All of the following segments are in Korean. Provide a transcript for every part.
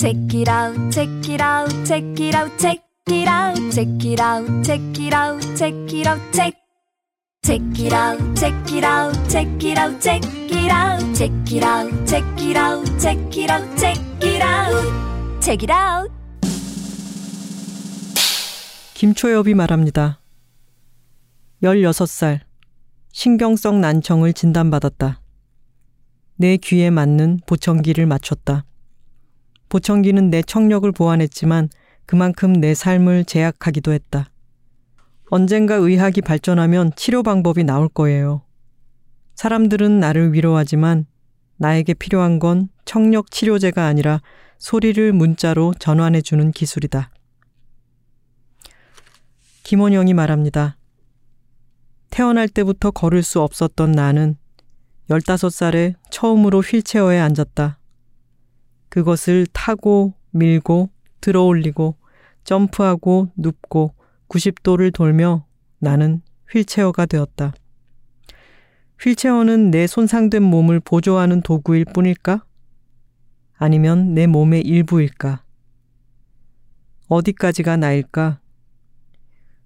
Check it out, check it out, check it out, check it out, check it out, check it out, check it out, check. Check it out, check it out, check it out, check it out, check it out, check it out, check it out, check it out, check it out. 김초엽이 말합니다. 16살. 신경성 난청을 진단받았다. 내 귀에 맞는 보청기를 맞췄다. 보청기는 내 청력을 보완했지만 그만큼 내 삶을 제약하기도 했다. 언젠가 의학이 발전하면 치료 방법이 나올 거예요. 사람들은 나를 위로하지만 나에게 필요한 건 청력 치료제가 아니라 소리를 문자로 전환해주는 기술이다. 김원영이 말합니다. 태어날 때부터 걸을 수 없었던 나는 15살에 처음으로 휠체어에 앉았다. 그것을 타고 밀고 들어 올리고 점프하고 눕고 90도를 돌며 나는 휠체어가 되었다. 휠체어는 내 손상된 몸을 보조하는 도구일 뿐일까? 아니면 내 몸의 일부일까? 어디까지가 나일까?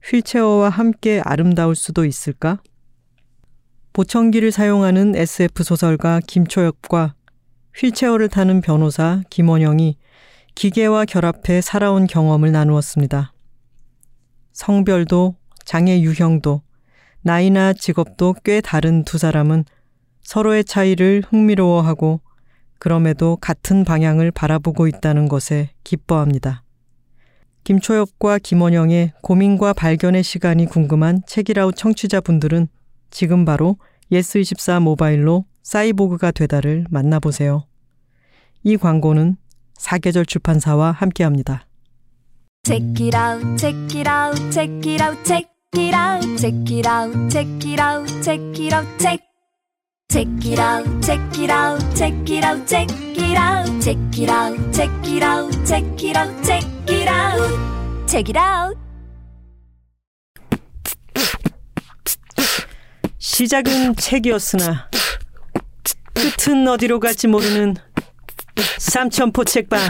휠체어와 함께 아름다울 수도 있을까? 보청기를 사용하는 SF 소설가 김초엽과 휠체어를 타는 변호사 김원영이 기계와 결합해 살아온 경험을 나누었습니다. 성별도 장애 유형도 나이나 직업도 꽤 다른 두 사람은 서로의 차이를 흥미로워하고 그럼에도 같은 방향을 바라보고 있다는 것에 기뻐합니다. 김초엽과 김원영의 고민과 발견의 시간이 궁금한 책이라우 청취자분들은 지금 바로 예스24 모바일로 사이보그가 되다를 만나보세요. 이 광고는 사계절 출판사와 함께합니다. Check it out, check it out, check it out, check it out, check it out, check it out, check it out, check. Check it out, check it out, check it out, check it out, check it out, check it out, check it out, check it out, check it out. 시작은 책이었으나 끝은 어디로 갈지 모르는 삼천포 책방.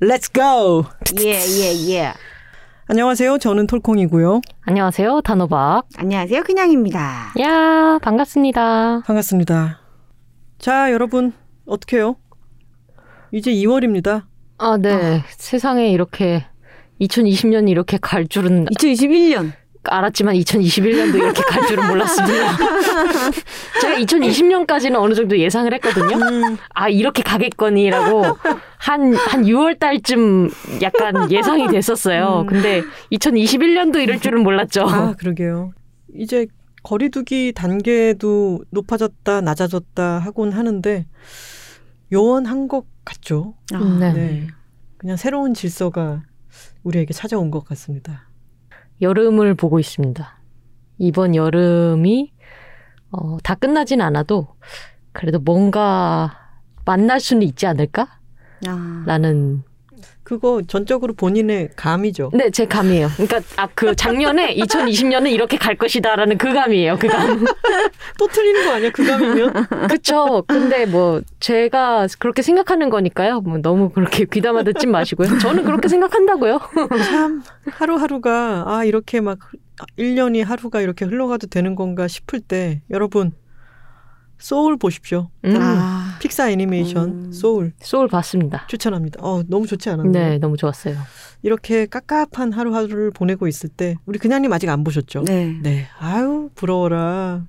Let's go. 예, 예, 예. 안녕하세요. 저는 톨콩이고요. 안녕하세요. 단호박. 안녕하세요. 그냥입니다. 야, 반갑습니다. 반갑습니다. 자, 여러분 어떻게요? 이제 2월입니다. 아, 네. 세상에 이렇게 2020년이 이렇게 갈 줄은 2021년. 알았지만 2021년도 이렇게 갈 줄은 몰랐습니다. 제가 2020년까지는 어느 정도 예상을 했거든요. 아, 이렇게 가겠거니라고 한, 한 6월 달쯤 약간 예상이 됐었어요. 근데 2021년도 이럴 줄은 몰랐죠. 아, 그러게요. 이제 거리두기 단계도 높아졌다, 낮아졌다 하곤 하는데 요원한 것 같죠. 아, 네. 네. 그냥 새로운 질서가 우리에게 찾아온 것 같습니다. 여름을 보고 있습니다. 이번 여름이 어, 다 끝나진 않아도 그래도 뭔가 만날 수는 있지 않을까? 아. 라는 그거 전적으로 본인의 감이죠. 네, 제 감이에요. 그러니까 아 그 작년에 2020년은 이렇게 갈 것이다라는 그 감이에요. 그 감. 또 틀리는 거 아니야? 그 감이면? 그렇죠. 근데 뭐 제가 그렇게 생각하는 거니까요. 뭐 너무 그렇게 귀담아 듣지 마시고요. 저는 그렇게 생각한다고요. 참 하루하루가 아 이렇게 막 1년이 하루가 이렇게 흘러가도 되는 건가 싶을 때 여러분 소울 보십시오. 음, 아. 픽사 애니메이션 음. 소울 소울 봤습니다. 추천합니다. 어 너무 좋지 않았나요? 네, 너무 좋았어요. 이렇게 깝깝한 하루하루를 보내고 있을 때 우리 그냥님 아직 안 보셨죠? 네. 네. 아유 부러워라.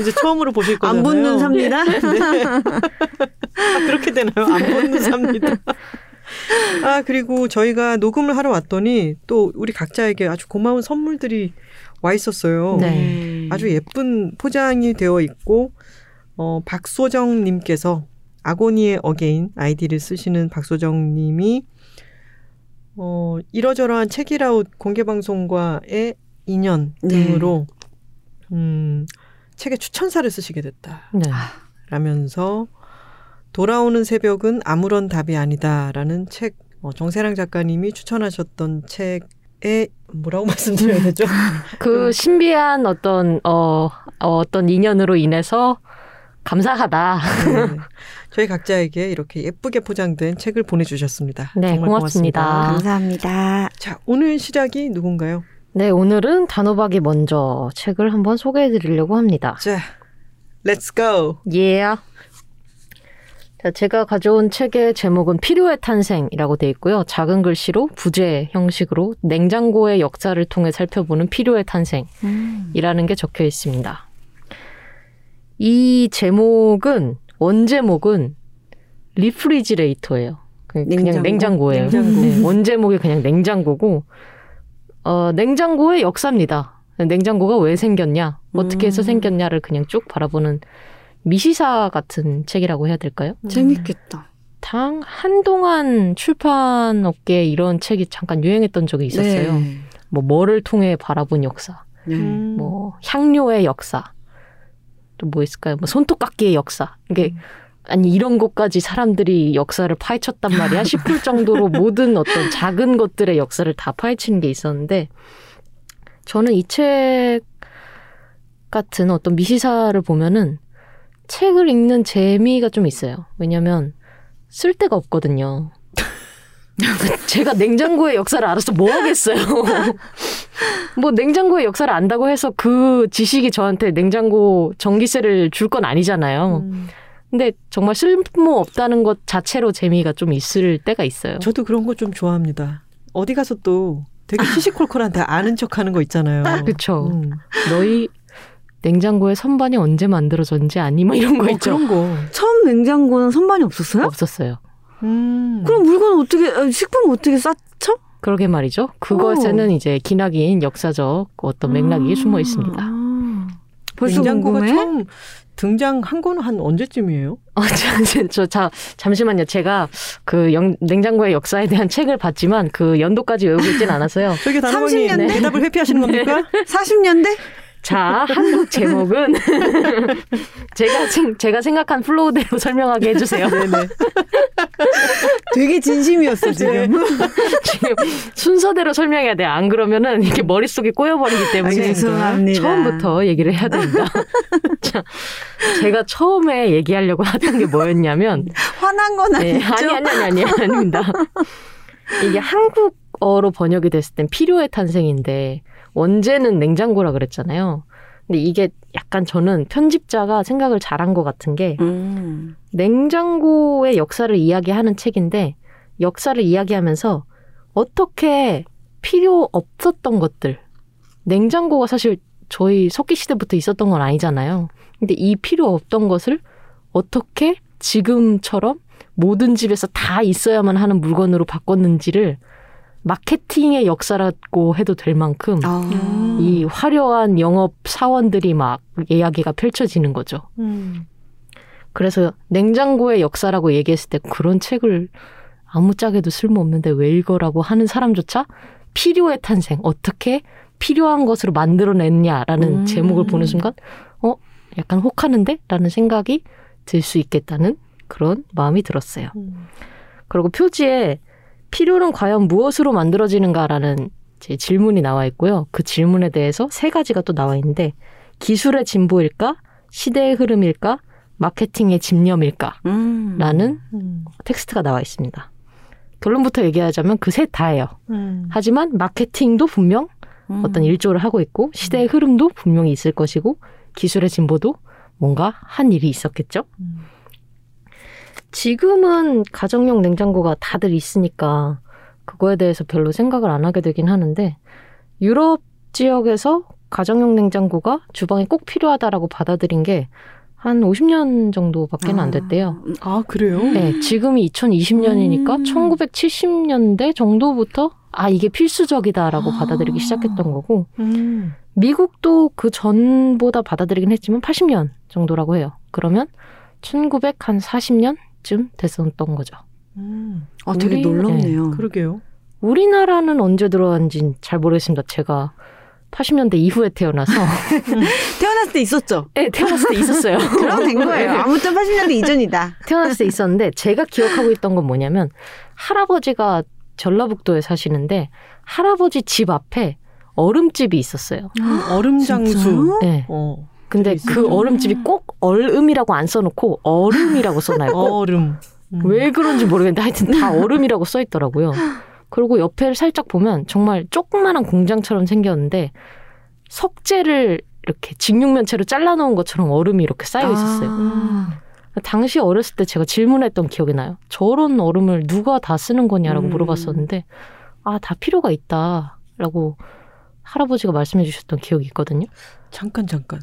이제 처음으로 보실 거잖아요. 안 본 눈 삽니다. 네. 아, 그렇게 되나요? 안 붙는 삽니다. 아 그리고 저희가 녹음을 하러 왔더니 또 우리 각자에게 아주 고마운 선물들이 와 있었어요. 네. 아주 예쁜 포장이 되어 있고 어, 박소정님께서 agony의 again 아이디를 쓰시는 박소정 님이 어, 이러저러한 책이라웃 공개 방송과의 인연 네. 등으로 음, 책의 추천사를 쓰시게 됐다. 네. 라면서 돌아오는 새벽은 아무런 답이 아니다라는 책 어, 정세랑 작가님이 추천하셨던 책에 뭐라고 말씀드려야 되죠? 그 신비한 어떤 어, 어 어떤 인연으로 인해서 감사하다. 네. 저희 각자에게 이렇게 예쁘게 포장된 책을 보내주셨습니다. 네, 정말 고맙습니다. 감사합니다. 자, 오늘 시작이 누군가요? 네, 오늘은 단호박이 먼저 책을 한번 소개해 드리려고 합니다. 자, Let's go. 예. 자, 제가 가져온 책의 제목은 필요의 탄생이라고 돼 있고요. 작은 글씨로 부제 형식으로 냉장고의 역사를 통해 살펴보는 필요의 탄생이라는 게 적혀 있습니다. 이 제목은 원제목은 Refrigerator예요. 그- 그냥 냉장고? 냉장고예요. 냉장고. 네, 원제목이 그냥 냉장고고 어, 냉장고의 역사입니다. 냉장고가 왜 생겼냐, 어떻게 해서 음. 생겼냐를 그냥 쭉 바라보는 미시사 같은 책이라고 해야 될까요? 재밌겠다. 당 한동안 출판 업계에 이런 책이 잠깐 유행했던 적이 있었어요. 네. 뭐 뭐를 통해 바라본 역사, 네. 음. 뭐 향료의 역사, 또 뭐 있을까요? 뭐 손톱깎이의 역사. 이게 아니 이런 것까지 사람들이 역사를 파헤쳤단 말이야 싶을 정도로 모든 어떤 작은 것들의 역사를 다 파헤치는 게 있었는데 저는 이 책 같은 어떤 미시사를 보면은 책을 읽는 재미가 좀 있어요. 왜냐면 쓸 데가 없거든요. 제가 냉장고의 역사를 알아서 뭐 하겠어요. 뭐 냉장고의 역사를 안다고 해서 그 지식이 저한테 냉장고 전기세를 줄 건 아니잖아요. 음. 근데 정말 쓸모 없다는 것 자체로 재미가 좀 있을 때가 있어요. 저도 그런 거 좀 좋아합니다. 어디 가서 또 되게 시시콜콜한데 아는 척 하는 거 있잖아요. 그쵸. 음. 너희 냉장고에 선반이 언제 만들어졌는지 아니 뭐 이런 거 어, 있죠. 그런 거. 처음 냉장고는 선반이 없었어요? 없었어요. 음. 그럼 물건 어떻게 아, 식품 어떻게 쌓죠? 그러게 말이죠. 그것에는 이제 기나긴 역사적 어떤 맥락이 아. 숨어 있습니다. 아. 벌써 냉장고가 궁금해? 처음 등장한 거는 한 언제쯤이에요? 어, 저, 저, 자, 잠시만요. 제가 그 영- 냉장고의 역사에 대한 책을 봤지만 그 연도까지 외우고 있진 않았어요. 저기 30년 대? 대답을 회피하시는 겁니까? 40년대? 자, 한국 제목은 제가 생- 제가 생각한 플로우대로 설명하게 해주세요. 네네. 되게 진심이었어 지금. 지금 순서대로 설명해야 돼. 안 그러면은 이렇게 머릿속이 꼬여버리기 때문에 죄송합니다. 처음부터 얘기를 해야 됩니다. 자, 제가 처음에 얘기하려고 하던 게 뭐였냐면 화난 건 네, 아니죠? 아니 아니 아니 아니 아닙니다. 이게 한국어로 번역이 됐을 땐 필요의 탄생인데 원제는 냉장고라 그랬잖아요. 근데 이게 약간 저는 편집자가 생각을 잘한 것 같은 게 음. 냉장고의 역사를 이야기하는 책인데 역사를 이야기하면서 어떻게 필요 없었던 것들 냉장고가 사실 저희 석기 시대부터 있었던 건 아니잖아요. 근데 이 필요 없던 것을 어떻게 지금처럼 모든 집에서 다 있어야만 하는 물건으로 바꿨는지를 마케팅의 역사라고 해도 될 만큼 아. 이 화려한 영업 사원들이 막 이야기가 펼쳐지는 거죠. 음. 그래서 냉장고의 역사라고 얘기했을 때 그런 책을 아무짝에도 쓸모없는데 왜 읽어라고 하는 사람조차 필요의 탄생, 어떻게 필요한 것으로 만들어냈냐라는 음. 제목을 보는 순간, 어, 약간 혹하는데? 라는 생각이 들 수 있겠다는 그런 마음이 들었어요. 음. 그리고 표지에 필요는 과연 무엇으로 만들어지는가라는 제 질문이 나와 있고요. 그 질문에 대해서 세 가지가 또 나와 있는데, 기술의 진보일까? 시대의 흐름일까? 마케팅의 집념일까? 음. 라는 음. 텍스트가 나와 있습니다. 결론부터 얘기하자면 그 셋 다예요. 음. 하지만 마케팅도 분명 음. 어떤 일조를 하고 있고 시대의 흐름도 분명히 있을 것이고 기술의 진보도 뭔가 한 일이 있었겠죠. 음. 지금은 가정용 냉장고가 다들 있으니까 그거에 대해서 별로 생각을 안 하게 되긴 하는데 유럽 지역에서 가정용 냉장고가 주방에 꼭 필요하다라고 받아들인 게 한 50년 정도밖에 안 됐대요. 아 그래요? 네, 지금이 2020년이니까 음. 1970년대 정도부터 아 이게 필수적이다라고 아. 받아들이기 시작했던 거고 음. 미국도 그 전보다 받아들이긴 했지만 80년 정도라고 해요. 그러면 1940년 쯤 됐었던 거죠. 음. 아, 되게 우리- 놀랍네요. 그러게요. 우리나라는 언제 들어간지는 잘 모르겠습니다. 제가 80년대 이후에 태어나서 태어났을 때 있었죠? 네, 태어났을 때 있었어요. 그럼 된 거예요. 아무튼 80년대 이전이다. 태어났을 때 있었는데 제가 기억하고 있던 건 뭐냐면 할아버지가 전라북도에 사시는데 할아버지 집 앞에 얼음집이 있었어요. 얼음 장수. 네. 어. 근데 그 얼음집이 꼭 얼음이라고 안 써놓고 얼음이라고 써놔요. 꼭. 얼음. 음. 왜 그런지 모르겠는데 하여튼 다 얼음이라고 써 있더라고요. 그리고 옆에를 살짝 보면 정말 조그만한 공장처럼 생겼는데 석재를 이렇게 직육면체로 잘라놓은 것처럼 얼음이 이렇게 쌓여 있었어요. 아. 당시 어렸을 때 제가 질문했던 기억이 나요. 저런 얼음을 누가 다 쓰는 거냐라고 음. 물어봤었는데 아 다 필요가 있다라고 할아버지가 말씀해 주셨던 기억이 있거든요. 잠깐 잠깐.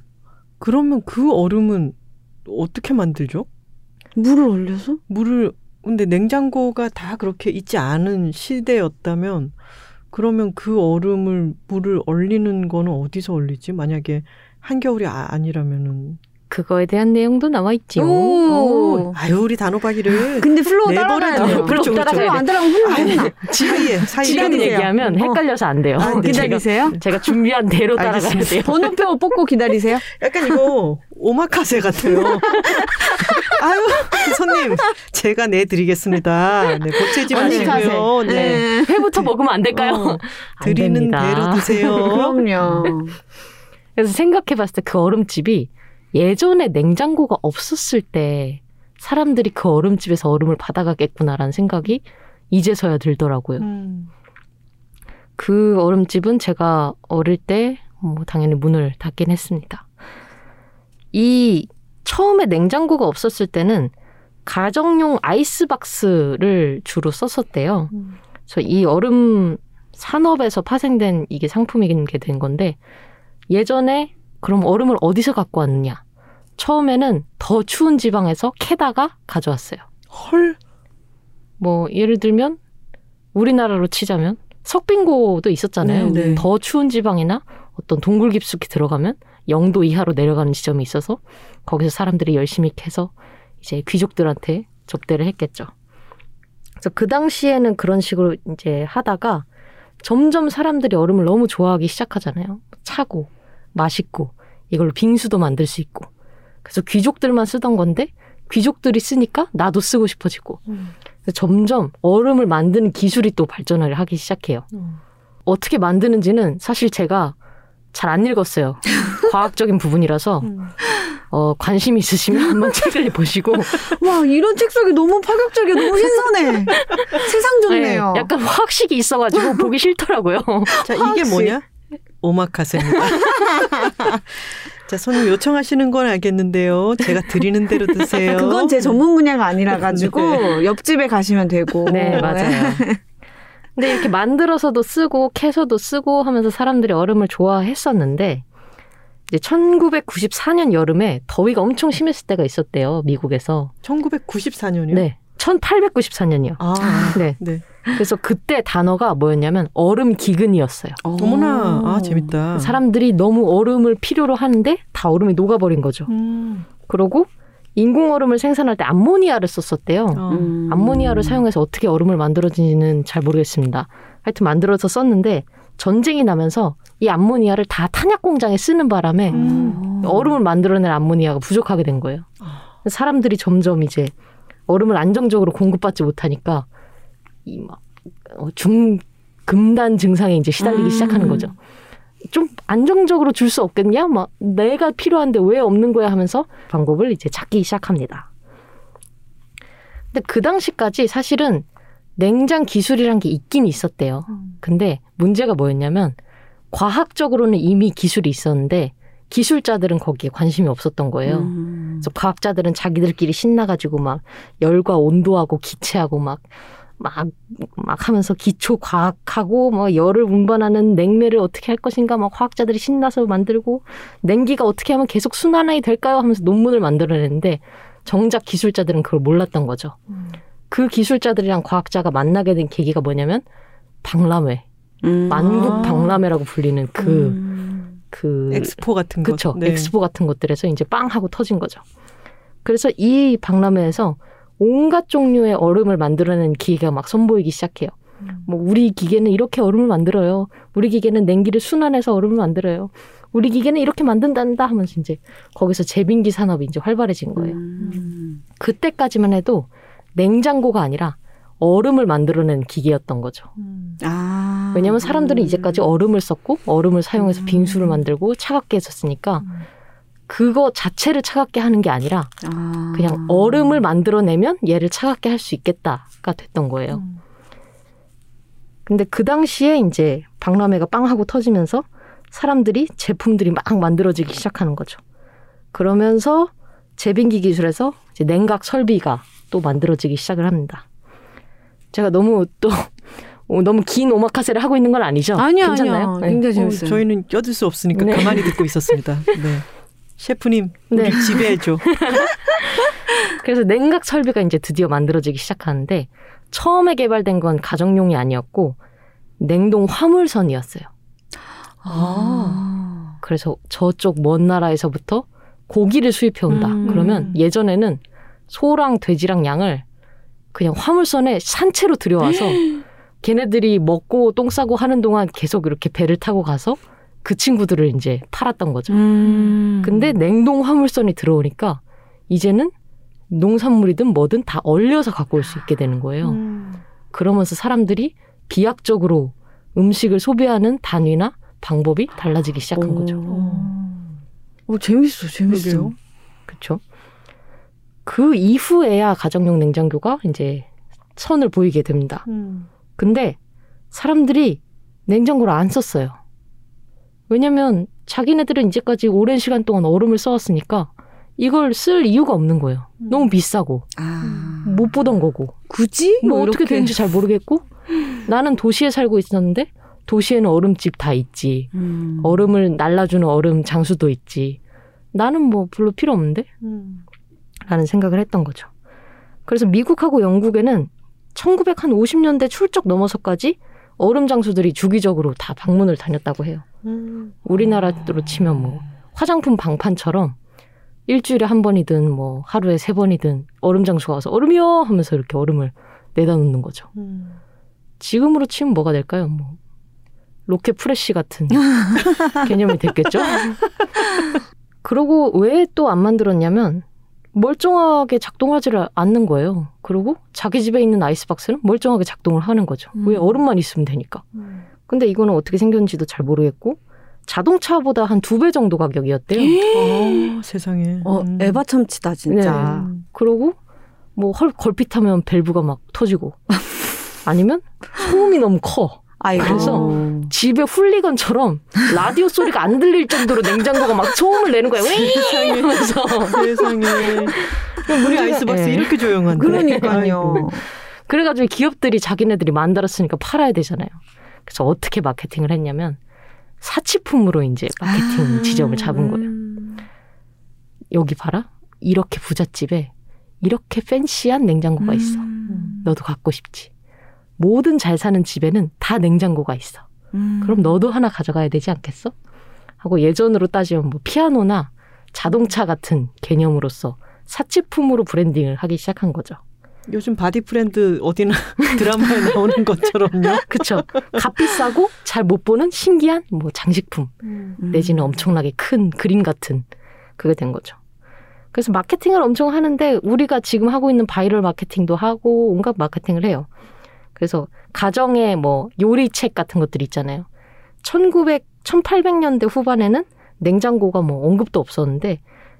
그러면 그 얼음은 어떻게 만들죠? 물을 얼려서? 물을 근데 냉장고가 다 그렇게 있지 않은 시대였다면 그러면 그 얼음을 물을 얼리는 거는 어디서 얼리지? 만약에 한겨울이 아, 아니라면은 그거에 대한 내용도 나와 있지요. 오. 아유 우리 단호박이를 근데 flow 내버려둬요. 따라가요. 그렇죠, 그렇죠. flow 안 따라가면 혼나, 혼나. 지금 기다리세요. 얘기하면 어. 헷갈려서 안 돼요. 아, 네. 기다리세요. 제가 준비한 대로 따라가야. 돼요. 번호표 뽑고 기다리세요. 약간 이거 오마카세 같아요. 아유 손님 제가 내드리겠습니다. 네, 고치지 마시고요. 네. 네. 회부터 먹으면 안 될까요? 어, 안 드리는 됩니다. 대로 드세요. 그럼요. 그래서 생각해봤을 때 그 얼음집이 예전에 냉장고가 없었을 때 사람들이 그 얼음집에서 얼음을 받아가겠구나라는 생각이 이제서야 들더라고요. 음. 그 얼음집은 제가 어릴 때 뭐 당연히 문을 닫긴 했습니다. 이 처음에 냉장고가 없었을 때는 가정용 아이스박스를 주로 썼었대요. 음. 그래서 이 얼음 산업에서 파생된 이게 상품이게 된 건데 예전에 그럼 얼음을 어디서 갖고 왔느냐? 처음에는 더 추운 지방에서 캐다가 가져왔어요. 헐. 뭐 예를 들면 우리나라로 치자면 석빙고도 있었잖아요. 네, 네. 더 추운 지방이나 어떤 동굴 깊숙이 들어가면 영도 이하로 내려가는 지점이 있어서 거기서 사람들이 열심히 캐서 이제 귀족들한테 접대를 했겠죠. 그래서 그 당시에는 그런 식으로 이제 하다가 점점 사람들이 얼음을 너무 좋아하기 시작하잖아요. 차고 맛있고 이걸로 빙수도 만들 수 있고 그래서 귀족들만 쓰던 건데 귀족들이 쓰니까 나도 쓰고 싶어지고 그래서 점점 얼음을 만드는 기술이 또 발전을 하기 시작해요. 어떻게 만드는지는 사실 제가 잘 안 읽었어요. 과학적인 부분이라서 어, 관심 있으시면 한번 책을 보시고 와, 이런 책 속이 너무 파격적이야. 너무 신선해. 세상 좋네요. 네, 약간 화학식이 있어가지고 보기 싫더라고요. 자 이게. 뭐냐? 오마카세입니다. 자 손님 요청하시는 건 알겠는데요. 제가 드리는 대로 드세요. 그건 제 전문 분야가 아니라 가지고 옆집에 가시면 되고. 네, 맞아요. 근데 이렇게 만들어서도 쓰고 캐서도 쓰고 하면서 사람들이 얼음을 좋아했었는데 이제 1994년 여름에 더위가 엄청 심했을 때가 있었대요. 미국에서. 1994년이요? 네. 1894년이요. 아, 네. 네. 그래서 그때 단어가 뭐였냐면 얼음 기근이었어요. 어머나, 아 재밌다. 사람들이 너무 얼음을 필요로 하는데 다 얼음이 녹아버린 거죠. 음, 그러고 인공 얼음을 생산할 때 암모니아를 썼었대요. 어. 음. 암모니아를 사용해서 어떻게 얼음을 만들어지는지는 잘 모르겠습니다. 하여튼 만들어서 썼는데 전쟁이 나면서 이 암모니아를 다 탄약 공장에 쓰는 바람에 음. 얼음을 만들어낼 암모니아가 부족하게 된 거예요. 아. 사람들이 점점 이제 얼음을 안정적으로 공급받지 못하니까 이막 어, 중금단 증상에 이제 시달리기 음. 시작하는 거죠. 좀 안정적으로 줄 수 없겠냐? 막 내가 필요한데 왜 없는 거야 하면서 방법을 이제 찾기 시작합니다. 근데 그 당시까지 사실은 냉장 기술이란 게 있긴 있었대요. 근데 문제가 뭐였냐면 과학적으로는 이미 기술이 있었는데 기술자들은 거기에 관심이 없었던 거예요. 음. 그래서 과학자들은 자기들끼리 신나가지고 막 열과 온도하고 기체하고 막 막, 막 하면서 기초 과학하고 뭐 열을 운반하는 냉매를 어떻게 할 것인가 막 과학자들이 신나서 만들고 냉기가 어떻게 하면 계속 순환이 될까요 하면서 논문을 만들어냈는데 정작 기술자들은 그걸 몰랐던 거죠. 그 기술자들이랑 과학자가 만나게 된 계기가 뭐냐면 박람회, 음. 만국 아. 박람회라고 불리는 그, 음. 그 엑스포 같은 거. 그쵸. 네. 엑스포 같은 것들에서 이제 빵 하고 터진 거죠. 그래서 이 박람회에서 온갖 종류의 얼음을 만들어내는 기계가 막 선보이기 시작해요. 뭐 우리 기계는 이렇게 얼음을 만들어요. 우리 기계는 냉기를 순환해서 얼음을 만들어요. 우리 기계는 이렇게 만든단다 하면서 이제 거기서 제빙기 산업이 이제 활발해진 거예요. 음. 그때까지만 해도 냉장고가 아니라 얼음을 만들어낸 기계였던 거죠. 음. 아. 왜냐하면 사람들은 이제까지 얼음을 썼고 얼음을 사용해서 음. 빙수를 만들고 차갑게 했었으니까 그거 자체를 차갑게 하는 게 아니라 아. 그냥 얼음을 만들어내면 얘를 차갑게 할 수 있겠다가 됐던 거예요. 음. 근데 그 당시에 이제 박람회가 빵 하고 터지면서 사람들이 제품들이 막 만들어지기 시작하는 거죠. 그러면서 제빙기 기술에서 이제 냉각 설비가 또 만들어지기 시작을 합니다. 제가 너무 또 어, 너무 긴 오마카세를 하고 있는 건 아니죠? 아니야 괜찮나요? 아니야. 네. 굉장히 어, 재밌어요. 저희는 껴들 수 없으니까 네. 가만히 듣고 있었습니다. 네. 셰프님, 우리 네. 지배해줘. 그래서 냉각 설비가 이제 드디어 만들어지기 시작하는데 처음에 개발된 건 가정용이 아니었고 냉동 화물선이었어요. 아. 그래서 저쪽 먼 나라에서부터 고기를 수입해 온다. 음. 그러면 예전에는 소랑 돼지랑 양을 그냥 화물선에 산채로 들여와서 걔네들이 먹고 똥 싸고 하는 동안 계속 이렇게 배를 타고 가서 그 친구들을 이제 팔았던 거죠. 음. 근데 냉동 화물선이 들어오니까 이제는 농산물이든 뭐든 다 얼려서 갖고 올 수 있게 되는 거예요. 음. 그러면서 사람들이 비약적으로 음식을 소비하는 단위나 방법이 달라지기 시작한 거죠. 어, 재밌어, 재밌어. 그렇죠. 그 이후에야 가정용 냉장고가 이제 선을 보이게 됩니다. 음. 근데 사람들이 냉장고를 안 썼어요. 왜냐면 자기네들은 이제까지 오랜 시간 동안 얼음을 써왔으니까 이걸 쓸 이유가 없는 거예요. 너무 비싸고 아. 못 보던 거고 굳이? 뭐 어떻게. 되는지 잘 모르겠고 나는 도시에 살고 있었는데 도시에는 얼음집 다 있지. 음. 얼음을 날라주는 얼음 장수도 있지. 나는 뭐 별로 필요 없는데? 음. 라는 생각을 했던 거죠. 그래서 미국하고 영국에는 1950년대 출적 넘어서까지 얼음 장수들이 주기적으로 다 방문을 다녔다고 해요. 음. 우리나라로 치면 뭐 화장품 방판처럼 일주일에 한 번이든 뭐 하루에 세 번이든 얼음 장수가 와서 얼음이요 하면서 이렇게 얼음을 내다 놓는 거죠. 음. 지금으로 치면 뭐가 될까요? 뭐 로켓 프레쉬 같은 개념이 됐겠죠. 그러고 왜 또 안 만들었냐면 멀쩡하게 작동하지를 않는 거예요. 그리고 자기 집에 있는 아이스박스는 멀쩡하게 작동을 하는 거죠. 왜 음. 얼음만 있으면 되니까. 음. 근데 이거는 어떻게 생겼는지도 잘 모르겠고 자동차보다 한 두 배 정도 가격이었대요. 어, 세상에. 어, 음. 에바 참치다, 진짜. 음. 그러고 뭐 헐, 걸핏하면 밸브가 막 터지고 아니면 소음이 너무 커. 아이고. 그래서 집에 훌리건처럼 라디오 소리가 안 들릴 정도로 냉장고가 막 소음을 내는 거야. 윙 하면서. 세상에. 우리 아이스박스 예. 이렇게 조용한데. 그러니까요. 그래가지고 기업들이 자기네들이 만들었으니까 팔아야 되잖아요. 그래서 어떻게 마케팅을 했냐면 사치품으로 이제 마케팅 아. 지점을 잡은 거예요. 음. 여기 봐라. 이렇게 부잣집에 이렇게 팬시한 냉장고가 있어. 음. 너도 갖고 싶지. 모든 잘 사는 집에는 다 냉장고가 있어. 음. 그럼 너도 하나 가져가야 되지 않겠어? 하고 예전으로 따지면 뭐 피아노나 자동차 같은 개념으로서 사치품으로 branding을 하기 시작한 거죠. 요즘 바디 프렌드 어디나 드라마에 나오는 것처럼요. 그쵸? 값비싸고 잘 못 보는 신기한 뭐 장식품 음. 내지는 엄청나게 큰 그림 같은 그게 된 거죠. 그래서 마케팅을 엄청 하는데 우리가 지금 하고 있는 바이럴 마케팅도 하고 온갖 마케팅을 해요. 그래서 가정의 뭐 요리책 같은 것들 있잖아요. 1900, 1800년대 후반에는 냉장고가 뭐 언급도 없었는데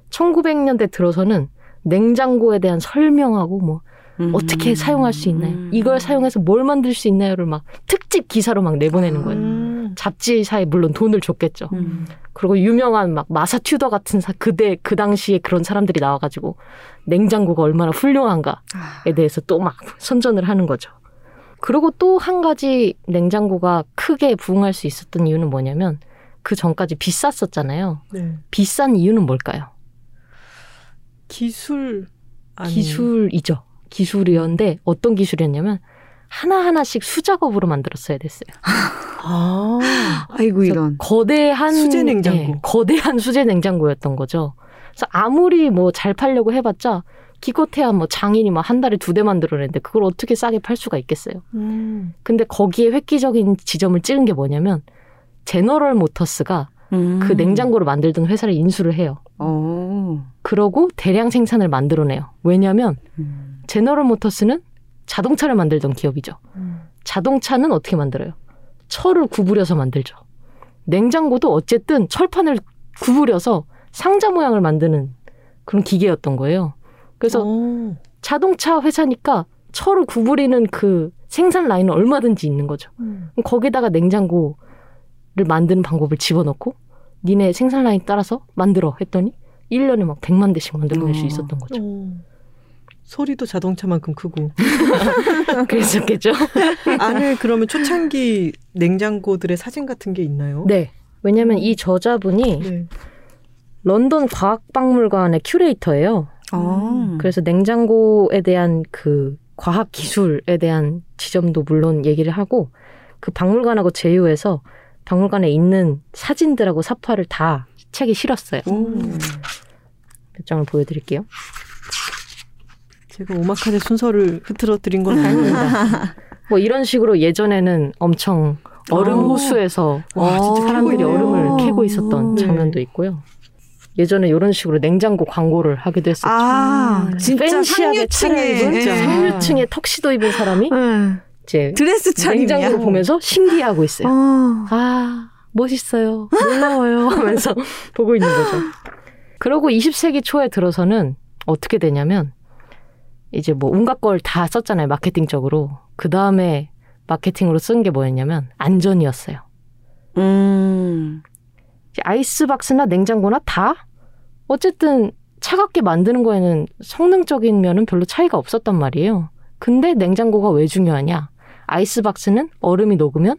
1900년대 들어서는 냉장고에 대한 설명하고 뭐 음. 어떻게 사용할 수 있나요? 음. 이걸 사용해서 뭘 만들 수 있나요를 막 특집 기사로 막 내보내는 거예요. 음. 잡지사에 물론 돈을 줬겠죠. 음. 그리고 유명한 막 마사 튜더 같은 사, 그대 그 당시에 그런 사람들이 나와가지고 냉장고가 얼마나 훌륭한가에 아. 대해서 또 막 선전을 하는 거죠. 그리고 또 한 가지 냉장고가 크게 부흥할 수 있었던 이유는 뭐냐면 그 전까지 비쌌었잖아요. 네. 비싼 이유는 뭘까요? 기술 아니 기술이죠. 기술이었는데 어떤 기술이었냐면 하나하나씩 수작업으로 만들었어야 됐어요. 아 아이고, 이런. 거대한 수제 냉장고. 네, 거대한 수제 냉장고였던 거죠. 그래서 아무리 뭐 잘 팔려고 해봤자 기껏해야 뭐 장인이 막 한 달에 두 대 만들어냈는데 그걸 어떻게 싸게 팔 수가 있겠어요. 음. 근데 거기에 획기적인 지점을 찍은 게 뭐냐면 제너럴 모터스가 음. 그 냉장고를 만들던 회사를 인수를 해요. 어. 그러고 대량 생산을 만들어내요. 왜냐하면 음. 제너럴 모터스는 자동차를 만들던 기업이죠. 음. 자동차는 어떻게 만들어요? 철을 구부려서 만들죠. 냉장고도 어쨌든 철판을 구부려서 상자 모양을 만드는 그런 기계였던 거예요. 그래서 어. 자동차 회사니까 철을 구부리는 그 생산 라인은 얼마든지 있는 거죠. 그럼 거기다가 냉장고를 만드는 방법을 집어넣고 니네 생산 라인 따라서 만들어 했더니 1년에 막 100만 대씩 만들어낼 수 어. 있었던 거죠. 어. 소리도 자동차만큼 크고 그랬었겠죠. 안에 그러면 초창기 냉장고들의 사진 같은 게 있나요? 네. 왜냐면 이 저자분이 네. 런던 과학박물관의 큐레이터예요. 아. 그래서 냉장고에 대한 그 과학 기술에 대한 지점도 물론 얘기를 하고 그 박물관하고 제휴해서 박물관에 있는 사진들하고 사파를 다 책에 실었어요. 오. 몇 장을 보여드릴게요. 제가 오마카세 순서를 흐트러뜨린 건 아닙니다. 뭐 이런 식으로 예전에는 엄청 얼음 오. 호수에서 와, 진짜 사람들이. 얼음을 캐고 있었던 네. 장면도 있고요. 예전에 이런 식으로 냉장고 광고를 하기도 했었죠. 아, 진짜 팬시하게 차려입은 진짜. 상류층에 턱시도 입은 사람이 네. 이제 드레스 차림이야. 냉장고를 보면서 신기해하고 있어요. 어. 아, 멋있어요. 놀라워요. 하면서 보고 있는 거죠. 그러고 20세기 초에 들어서는 어떻게 되냐면, 이제 뭐 온갖 걸 다 썼잖아요. 마케팅적으로. 그 다음에 마케팅으로 쓴 게 뭐였냐면, 안전이었어요. 음. 아이스박스나 냉장고나 다 어쨌든 차갑게 만드는 거에는 성능적인 면은 별로 차이가 없었단 말이에요. 근데 냉장고가 왜 중요하냐? 아이스박스는 얼음이 녹으면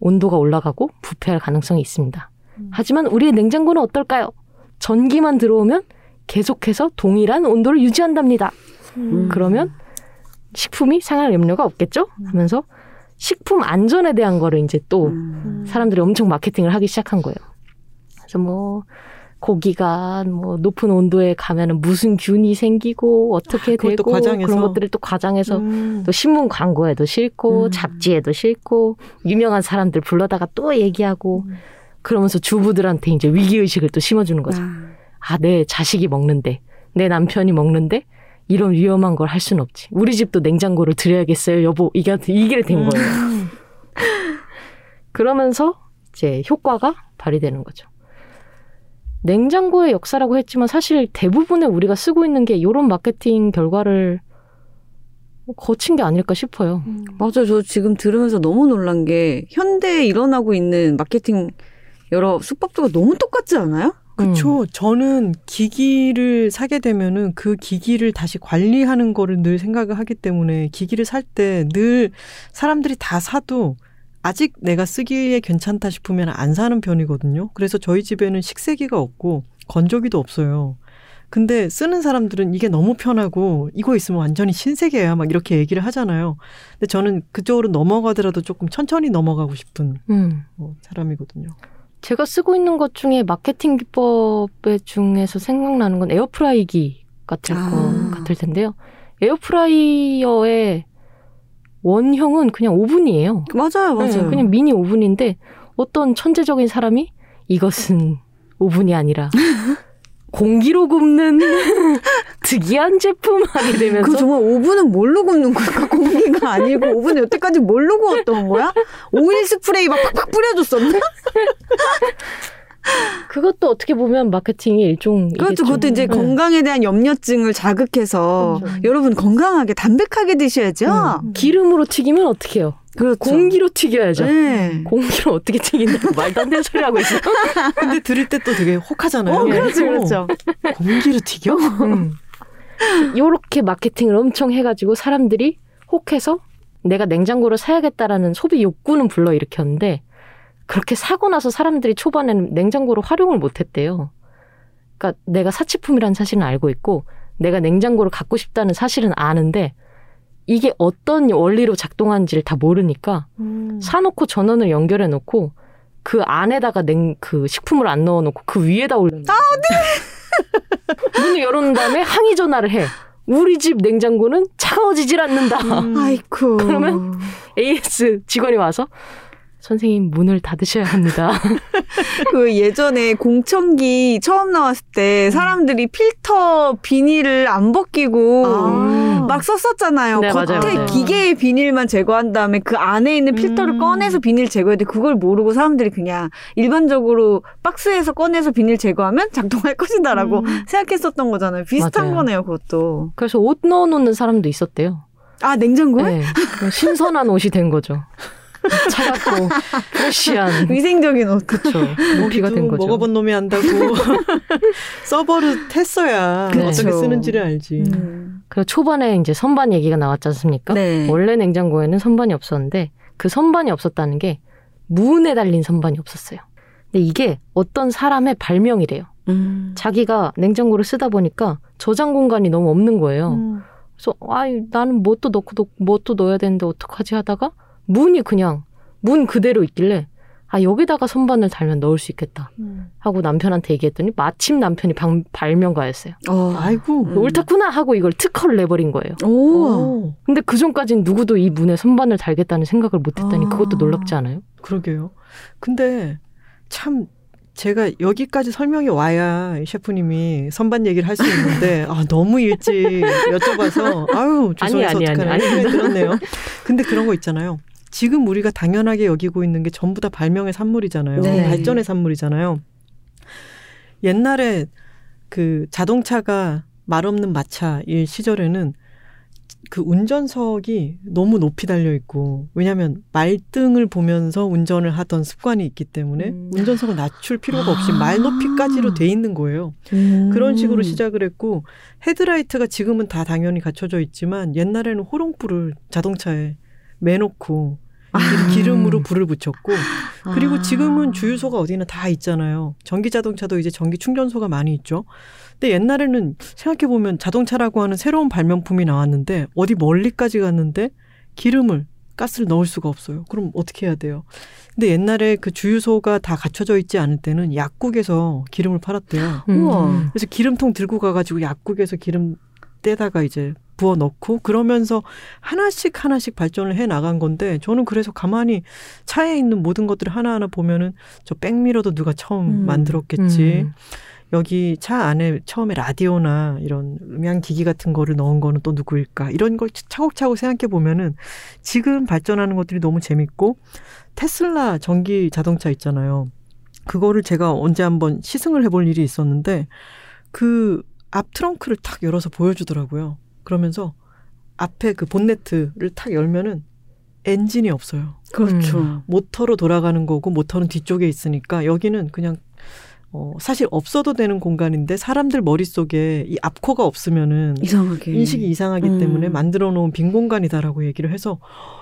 온도가 올라가고 부패할 가능성이 있습니다. 하지만 우리의 냉장고는 어떨까요? 전기만 들어오면 계속해서 동일한 온도를 유지한답니다. 음. 그러면 식품이 상할 염려가 없겠죠? 하면서 식품 안전에 대한 거를 이제 또 음. 사람들이 엄청 마케팅을 하기 시작한 거예요. 그래서 뭐 고기가 뭐 높은 온도에 가면은 무슨 균이 생기고 어떻게 아, 되고 과장해서? 그런 것들을 또 과장해서 음. 또 신문 광고에도 싣고 음. 잡지에도 싣고 유명한 사람들 불러다가 또 얘기하고 음. 그러면서 주부들한테 이제 위기 의식을 또 심어주는 거죠. 아. 아, 내 자식이 먹는데 내 남편이 먹는데 이런 위험한 걸할 수는 없지. 우리 집도 냉장고를 드려야겠어요, 여보. 이게 이게 된 거예요. 음. 그러면서 이제 효과가 발휘되는 거죠. 냉장고의 역사라고 했지만 사실 대부분의 우리가 쓰고 있는 게 이런 마케팅 결과를 거친 게 아닐까 싶어요. 맞아. 저 지금 들으면서 너무 놀란 게 현대에 일어나고 있는 마케팅 여러 수법들과 너무 똑같지 않아요? 그쵸. 저는 기기를 사게 되면은 그 기기를 다시 관리하는 거를 늘 생각을 하기 때문에 기기를 살 때 늘 사람들이 다 사도 아직 내가 쓰기에 괜찮다 싶으면 안 사는 편이거든요. 그래서 저희 집에는 식세기가 없고 건조기도 없어요. 근데 쓰는 사람들은 이게 너무 편하고 이거 있으면 완전히 신세계야 막 이렇게 얘기를 하잖아요. 근데 저는 그쪽으로 넘어가더라도 조금 천천히 넘어가고 싶은 음. 어, 사람이거든요. 제가 쓰고 있는 것 중에 마케팅 기법의 중에서 생각나는 건 에어프라이기 같을 아. 것 같을 텐데요. 에어프라이어의 원형은 그냥 오븐이에요. 맞아요, 맞아요. 네, 그냥 미니 오븐인데 어떤 천재적인 사람이 이것은 오븐이 아니라 공기로 굽는 특이한 제품 하게 되면서 그 정말 오븐은 뭘로 굽는 걸까? 공기가 아니고 오븐은 여태까지 뭘로 구웠던 거야? 오일 스프레이 막 팍팍 뿌려줬었나? 그것도 어떻게 보면 마케팅의 일종 그렇죠. 그것도 이제 네. 건강에 대한 염려증을 자극해서 그렇죠. 여러분 건강하게 담백하게 드셔야죠. 기름으로 튀기면 어떻게 해요? 그렇죠. 공기로 튀겨야죠. 네. 공기로 어떻게 튀긴다고 말도 안 되는 소리 하고 있어. 근데 들을 때 또 되게 혹하잖아요. 어, 그렇죠, 그렇죠. 공기로 튀겨? 음. 요렇게 마케팅을 엄청 해가지고 사람들이 혹해서 내가 냉장고를 사야겠다라는 소비 욕구는 불러일으켰는데 그렇게 사고 나서 사람들이 초반에는 냉장고를 활용을 못했대요. 그러니까 내가 사치품이라는 사실은 알고 있고 내가 냉장고를 갖고 싶다는 사실은 아는데 이게 어떤 원리로 작동하는지를 다 모르니까 사놓고 전원을 연결해 놓고 그 안에다가 냉, 그 식품을 안 넣어 놓고 그 위에다 올려. 아, 네! 문을 열어놓은 다음에 항의 전화를 해. 우리 집 냉장고는 차가워지질 않는다. 아이쿠. 그러면 AS 직원이 와서 선생님 문을 닫으셔야 합니다. 그 예전에 공청기 처음 나왔을 때 사람들이 필터 비닐을 안 벗기고 아. 막 썼었잖아요. 네, 겉에 맞아요, 맞아요. 기계의 비닐만 제거한 다음에 그 안에 있는 필터를 음. 꺼내서 비닐 제거해야 돼. 그걸 모르고 사람들이 그냥 일반적으로 박스에서 꺼내서 비닐 제거하면 작동할 것이다라고 음. 생각했었던 거잖아요. 비슷한 맞아요. 거네요, 그것도. 그래서 옷 넣어놓는 사람도 있었대요. 아, 냉장고에? 네. 신선한 옷이 된 거죠. 차갑고 프레시한 위생적인 옷. 그쵸 모피가 된 거죠. 먹어본 놈이 안다고 서버를 했어야 그쵸. 어떻게 쓰는지를 알지. 음. 그리고 초반에 이제 선반 얘기가 나왔지 않습니까? 네. 원래 냉장고에는 선반이 없었는데 그 선반이 없었다는 게 문에 달린 선반이 없었어요. 근데 이게 어떤 사람의 발명이래요. 음. 자기가 냉장고를 쓰다 보니까 저장 공간이 너무 없는 거예요. 음. 그래서 아 나는 뭣도 넣고 넣- 뭣도 넣어야 되는데 어떡하지 하다가 문이 그냥 문 그대로 있길래 아 여기다가 선반을 달면 넣을 수 있겠다 하고 남편한테 얘기했더니 마침 남편이 방- 발명가였어요. 어. 아이고. 음. 옳다구나 하고 이걸 특허를 내버린 거예요. 오. 오, 근데 그 전까진 누구도 이 문에 선반을 달겠다는 생각을 못했다니 아. 그것도 놀랍지 않아요? 그러게요. 근데 참 제가 여기까지 설명이 와야 이 셰프님이 선반 얘기를 할 수 있는데 아 너무 일찍 여쭤봐서 아유 죄송해서 아니, 아니, 어떡하나 아니, 생각이 들었네요. 근데 그런 거 있잖아요. 지금 우리가 당연하게 여기고 있는 게 전부 다 발명의 산물이잖아요. 네. 발전의 산물이잖아요. 옛날에 그 자동차가 말 없는 마차일 시절에는 그 운전석이 너무 높이 달려 있고 왜냐하면 말등을 보면서 운전을 하던 습관이 있기 때문에 음. 운전석을 낮출 필요가 없이 아. 말 높이까지로 돼 있는 거예요. 음. 그런 식으로 시작을 했고 헤드라이트가 지금은 다 당연히 갖춰져 있지만 옛날에는 호롱불을 자동차에 매놓고 기- 기름으로 불을 붙였고 그리고 아. 지금은 주유소가 어디나 다 있잖아요. 전기 자동차도 이제 전기 충전소가 많이 있죠. 근데 옛날에는 생각해 보면 자동차라고 하는 새로운 발명품이 나왔는데 어디 멀리까지 갔는데 기름을 가스를 넣을 수가 없어요. 그럼 어떻게 해야 돼요? 근데 옛날에 그 주유소가 다 갖춰져 있지 않을 때는 약국에서 기름을 팔았대요. 우와. 그래서 기름통 들고 가가지고 약국에서 기름 떼다가 이제 부어 넣고 그러면서 하나씩 하나씩 발전을 해 나간 건데 저는 그래서 가만히 차에 있는 모든 것들을 하나하나 보면은 저 백미러도 누가 처음 음. 만들었겠지. 음. 여기 차 안에 처음에 라디오나 이런 음향 기기 같은 거를 넣은 거는 또 누구일까? 이런 걸 차곡차곡 생각해 보면은 지금 발전하는 것들이 너무 재밌고 테슬라 전기 자동차 있잖아요. 그거를 제가 언제 한번 시승을 해볼 일이 있었는데 그 앞 트렁크를 탁 열어서 보여주더라고요. 그러면서 앞에 그 본네트를 탁 열면은 엔진이 없어요. 그렇죠. 모터로 돌아가는 거고 모터는 뒤쪽에 있으니까 여기는 그냥 어 사실 없어도 되는 공간인데 사람들 머릿속에 이 앞코가 없으면은 이상하게. 인식이 이상하기 음. 때문에 만들어 놓은 빈 공간이다라고 얘기를 해서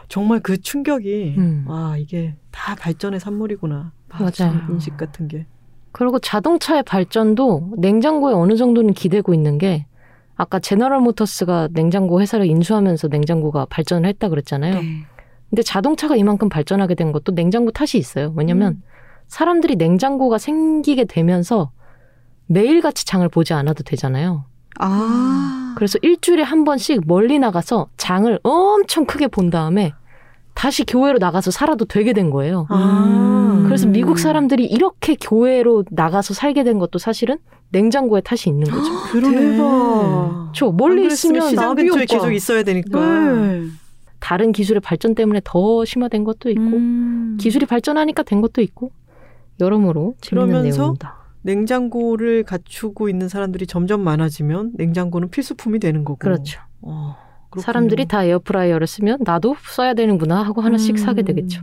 정말 그 충격이 음. 아 이게 다 발전의 산물이구나. 아, 맞아요. 참 인식 같은 게. 그리고 자동차의 발전도 냉장고에 어느 정도는 기대고 있는 게 아까 제너럴 모터스가 냉장고 회사를 인수하면서 냉장고가 발전을 했다 그랬잖아요. 네. 근데 자동차가 이만큼 발전하게 된 것도 냉장고 탓이 있어요. 왜냐면 음. 사람들이 냉장고가 생기게 되면서 매일같이 장을 보지 않아도 되잖아요. 아. 그래서 일주일에 한 번씩 멀리 나가서 장을 엄청 크게 본 다음에 다시 교회로 나가서 살아도 되게 된 거예요. 아. 그래서 미국 사람들이 이렇게 교회로 나가서 살게 된 것도 사실은 냉장고에 탓이 있는 거죠. 그러네. 대박. 저 멀리 있으면 시장 나비 근처에. 계속 있어야 되니까. 네. 다른 기술의 발전 때문에 더 심화된 것도 있고 음. 기술이 발전하니까 된 것도 있고 여러모로 재밌는 그러면서 내용입니다. 냉장고를 갖추고 있는 사람들이 점점 많아지면 냉장고는 필수품이 되는 거고. 그렇죠. 어, 그렇군요. 사람들이 다 에어프라이어를 쓰면 나도 써야 되는구나 하고 하나씩 음. 사게 되겠죠.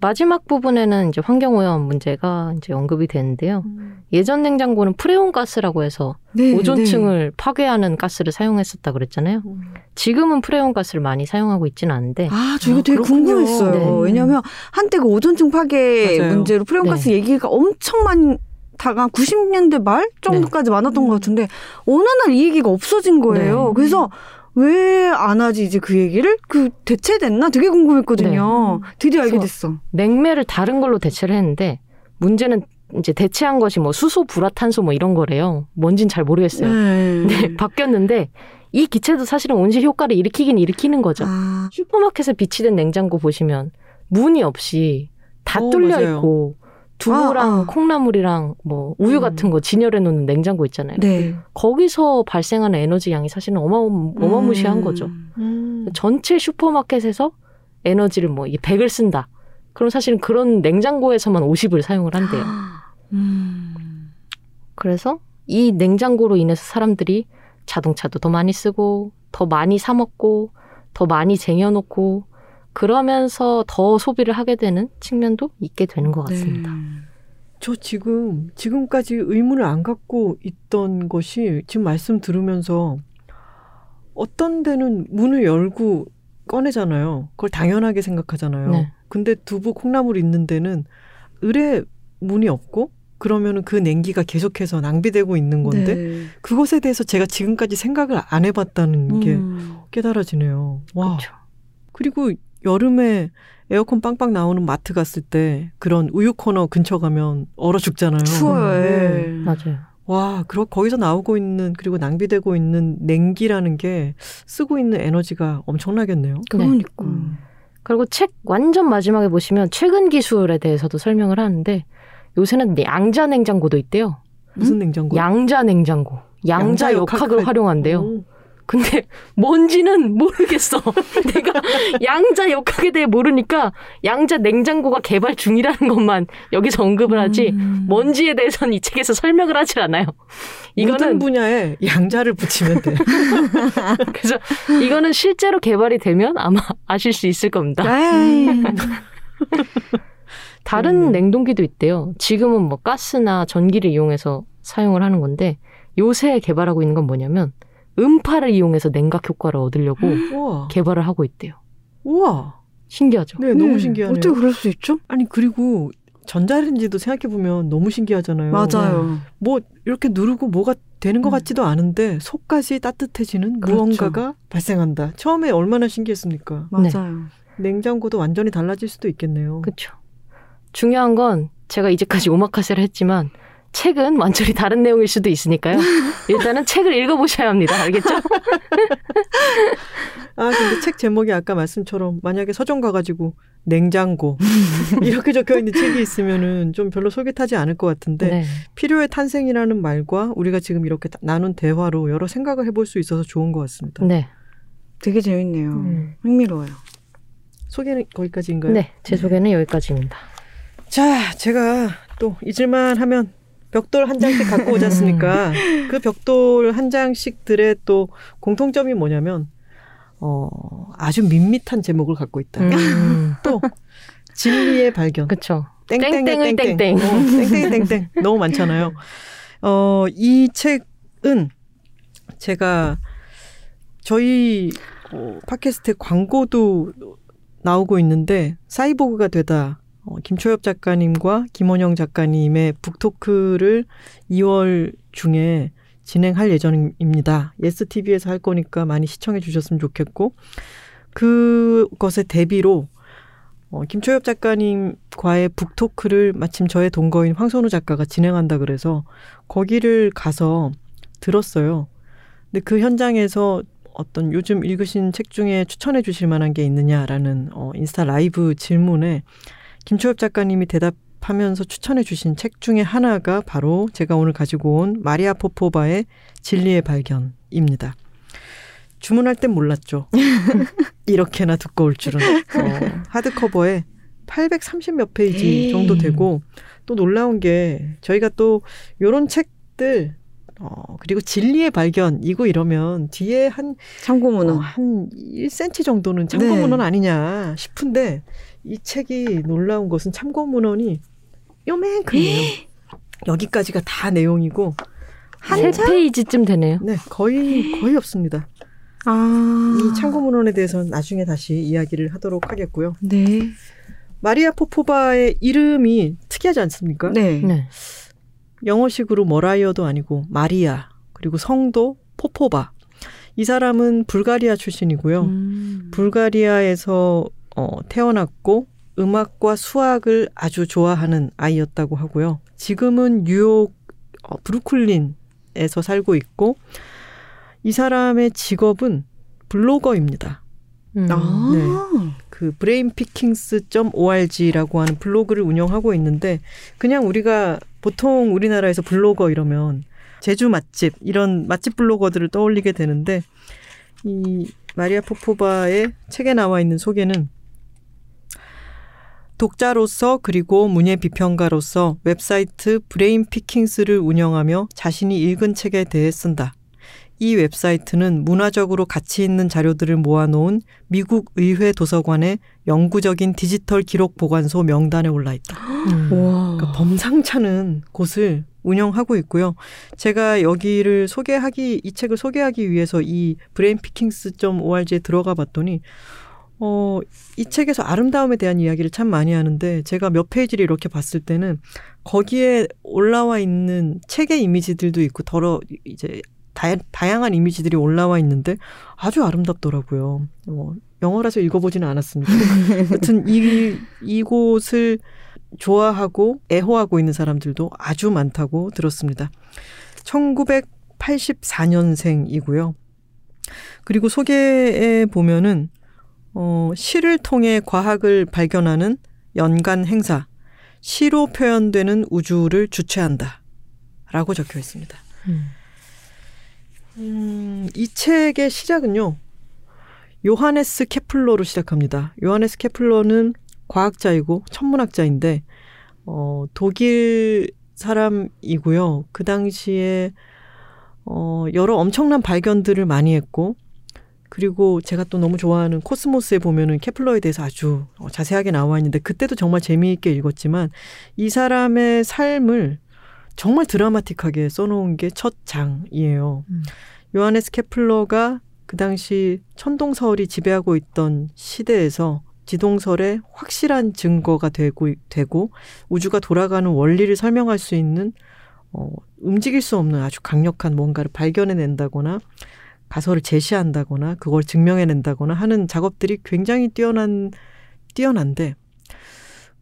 마지막 부분에는 이제 환경오염 문제가 이제 언급이 되는데요. 음. 예전 냉장고는 프레온 가스라고 해서 네, 오존층을 파괴하는 가스를 사용했었다 그랬잖아요. 음. 지금은 프레온 가스를 많이 사용하고 있지는 않은데 아, 저 이거 아, 되게 그렇군요. 궁금했어요. 네. 왜냐면 한때 그 오존층 파괴 맞아요. 문제로 프레온 가스 얘기가 엄청 많이 다가 90년대 말 정도까지 많았던 음. 것 같은데 어느 날 이 얘기가 없어진 거예요. 네. 그래서 왜 안 하지 이제 그 얘기를 그 대체됐나 되게 궁금했거든요. 드디어 알게 됐어. 냉매를 다른 걸로 대체를 했는데 문제는 이제 대체한 것이 뭐 수소, 불화탄소 뭐 이런 거래요. 뭔진 잘 모르겠어요. 네. 네, 바뀌었는데 이 기체도 사실은 온실 효과를 일으키긴 일으키는 거죠. 아, 슈퍼마켓에 비치된 냉장고 보시면 무늬 없이 다 어, 뚫려 맞아요. 있고 두부랑 아, 아. 콩나물이랑 뭐 우유 음. 같은 거 진열해 놓는 냉장고 있잖아요. 네. 거기서 발생하는 에너지 양이 사실은 어마, 어마무시한 음. 거죠. 음. 전체 슈퍼마켓에서 에너지를 뭐 이게 100을 쓴다. 그럼 사실은 그런 냉장고에서만 50을 사용을 한대요. 음. 그래서 이 냉장고로 인해서 사람들이 자동차도 더 많이 쓰고 더 많이 사 먹고 더 많이 쟁여놓고 그러면서 더 소비를 하게 되는 측면도 있게 되는 것 같습니다. 네. 저 지금 지금까지 의문을 안 갖고 있던 것이 지금 말씀 들으면서 어떤 데는 문을 열고 꺼내잖아요. 그걸 당연하게 생각하잖아요. 네. 근데 두부 콩나물 있는 데는 을에 문이 없고 그러면은 그 냉기가 계속해서 낭비되고 있는 건데 네. 그것에 대해서 제가 지금까지 생각을 안 해봤다는 게 음. 깨달아지네요. 와. 그렇죠. 그리고 여름에 에어컨 빵빵 나오는 마트 갔을 때 그런 우유 코너 근처 가면 얼어 죽잖아요. 추워요. 네. 예. 맞아요. 와, 그러 거기서 나오고 있는 그리고 낭비되고 있는 냉기라는 게 쓰고 있는 에너지가 엄청나겠네요. 그러니까. 음. 그리고 책 완전 마지막에 보시면 최근 기술에 대해서도 설명을 하는데 요새는 양자 냉장고도 있대요. 무슨 냉장고? 양자 냉장고. 양자 역학을 활용한대요. 오. 근데 뭔지는 모르겠어. 내가 양자 역학에 대해 모르니까 양자 냉장고가 개발 중이라는 것만 여기서 언급을 하지 음. 뭔지에 대해서는 이 책에서 설명을 하질 않아요. 이거는 분야에 양자를 붙이면 돼. 그래서 이거는 실제로 개발이 되면 아마 아실 수 있을 겁니다. 에이. 다른 그러네요. 냉동기도 있대요. 지금은 뭐 가스나 전기를 이용해서 사용을 하는 건데 요새 개발하고 있는 건 뭐냐면 음파를 이용해서 냉각 효과를 얻으려고 우와. 개발을 하고 있대요. 우와. 신기하죠? 네, 너무 네. 신기하네요. 어떻게 그럴 수 있죠? 아니 그리고 전자레인지도 생각해 보면 너무 신기하잖아요. 맞아요. 뭐 이렇게 누르고 뭐가 되는 것 음. 같지도 않은데 속까지 따뜻해지는 그렇죠. 무언가가 발생한다. 처음에 얼마나 신기했습니까? 맞아요. 냉장고도 완전히 달라질 수도 있겠네요. 그렇죠. 중요한 건 제가 이제까지 오마카세를 했지만 책은 완전히 다른 내용일 수도 있으니까요. 일단은 책을 읽어보셔야 합니다. 알겠죠? 아 근데 책 제목이 아까 말씀처럼 만약에 서점 가가지고 냉장고 이렇게 적혀 있는 책이 있으면은 좀 별로 속이 타지 않을 것 같은데 네. 필요의 탄생이라는 말과 우리가 지금 이렇게 나눈 대화로 여러 생각을 해볼 수 있어서 좋은 것 같습니다. 네. 되게 재밌네요. 음. 흥미로워요. 소개는 거기까지인가요? 네. 제 소개는 여기까지입니다. 자, 제가 또 잊을만 하면 벽돌 한 장씩 갖고 오지 않습니까? 그 벽돌 한 장씩들의 또 공통점이 뭐냐면, 어, 아주 밋밋한 제목을 갖고 있다. 음. 또, 진리의 발견. 그쵸. 땡땡의 땡땡을 땡땡. 땡땡. 어, 땡땡. 너무 많잖아요. 어, 이 책은 제가 저희 어, 팟캐스트에 광고도 나오고 있는데 사이보그가 되다 어, 김초엽 작가님과 김원영 작가님의 북토크를 2월 중에 진행할 예정입니다. 예스 TV에서 할 거니까 많이 시청해 주셨으면 좋겠고 그것의 대비로 어, 김초엽 작가님과의 북토크를 마침 저의 동거인 황선우 작가가 진행한다 그래서 거기를 가서 들었어요. 근데 그 현장에서 어떤 요즘 읽으신 책 중에 추천해 주실 만한 게 있느냐라는 어, 인스타 라이브 질문에 김초엽 작가님이 대답하면서 추천해 주신 책 중에 하나가 바로 제가 오늘 가지고 온 마리아 포포바의 진리의 발견입니다. 주문할 땐 몰랐죠. 이렇게나 두꺼울 줄은. 어, 하드커버에 830 몇 페이지 정도 되고 또 놀라운 게 저희가 또 요런 책들 어, 그리고 진리의 발견 이고 이러면 뒤에 한 참고 문어. 어, 한 1cm 정도는 참고문헌 아니냐 싶은데 이 책이 놀라운 것은 참고 문헌이 요만큼이에요. 여기까지가 다 내용이고 세 페이지쯤 되네요. 네 거의 거의 없습니다. 아. 이 참고 문헌에 대해서는 나중에 다시 이야기를 하도록 하겠고요. 네. 마리아 포포바의 이름이 특이하지 않습니까? 네. 네. 영어식으로 머라이어도 아니고 마리아 그리고 성도 포포바. 이 사람은 불가리아 출신이고요. 음. 불가리아에서 어, 태어났고 음악과 수학을 아주 좋아하는 아이였다고 하고요. 지금은 뉴욕 어, 브루클린에서 살고 있고 이 사람의 직업은 블로거입니다. 음. 아. 네. 그 brainpickings.org라고 하는 블로그를 운영하고 있는데 그냥 우리가 보통 우리나라에서 블로거 이러면 제주 맛집 이런 맛집 블로거들을 떠올리게 되는데 이 마리아 포포바의 책에 나와 있는 소개는 독자로서 그리고 문예 비평가로서 웹사이트 Brain Pickings를 운영하며 자신이 읽은 책에 대해 쓴다. 이 웹사이트는 문화적으로 가치 있는 자료들을 모아놓은 미국 의회 도서관의 영구적인 디지털 기록 보관소 명단에 올라 있다. 와. 그러니까 범상찮은 곳을 운영하고 있고요. 제가 여기를 소개하기 이 책을 소개하기 위해서 이 브레인피킹스.org에 들어가 봤더니 어, 이 책에서 아름다움에 대한 이야기를 참 많이 하는데 제가 몇 페이지를 이렇게 봤을 때는 거기에 올라와 있는 책의 이미지들도 있고 더러 이제 다, 다양한 이미지들이 올라와 있는데 아주 아름답더라고요. 뭐 영어라서 읽어보지는 않았습니다. 하여튼 이 이곳을 좋아하고 애호하고 있는 사람들도 아주 많다고 들었습니다. 1984년생이고요. 그리고 소개에 보면은 어, 시를 통해 과학을 발견하는 연간 행사, 시로 표현되는 우주를 주최한다. 라고 적혀 있습니다. 음, 이 책의 시작은요, 요하네스 케플러로 시작합니다. 요하네스 케플러는 과학자이고 천문학자인데, 어, 독일 사람이고요. 그 당시에, 어, 여러 엄청난 발견들을 많이 했고, 그리고 제가 또 너무 좋아하는 코스모스에 보면은 케플러에 대해서 아주 어, 자세하게 나와 있는데 그때도 정말 재미있게 읽었지만 이 사람의 삶을 정말 드라마틱하게 써놓은 게 첫 장이에요. 음. 요하네스 케플러가 그 당시 천동설이 지배하고 있던 시대에서 지동설의 확실한 증거가 되고 되고 우주가 돌아가는 원리를 설명할 수 있는 어, 움직일 수 없는 아주 강력한 뭔가를 발견해낸다거나 가설을 제시한다거나 그걸 증명해낸다거나 하는 작업들이 굉장히 뛰어난 뛰어난데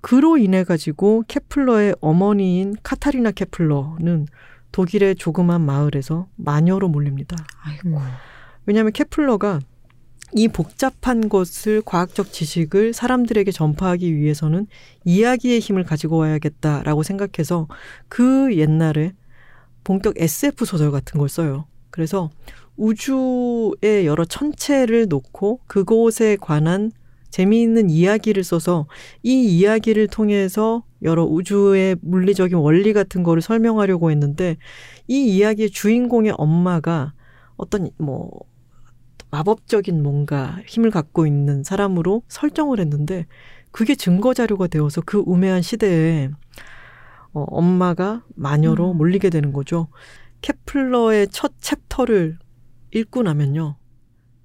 그로 인해 가지고 케플러의 어머니인 카타리나 케플러는 독일의 조그만 마을에서 마녀로 몰립니다. 아이고. 왜냐하면 케플러가 이 복잡한 것을 과학적 지식을 사람들에게 전파하기 위해서는 이야기의 힘을 가지고 와야겠다라고 생각해서 그 옛날에 본격 SF 소설 같은 걸 써요. 그래서 우주의 여러 천체를 놓고 그곳에 관한 재미있는 이야기를 써서 이 이야기를 통해서 여러 우주의 물리적인 원리 같은 거를 설명하려고 했는데 이 이야기의 주인공의 엄마가 어떤 뭐 마법적인 뭔가 힘을 갖고 있는 사람으로 설정을 했는데 그게 증거 자료가 되어서 그 우매한 시대에 어, 엄마가 마녀로 음. 몰리게 되는 거죠. 케플러의 첫 챕터를 읽고 나면요.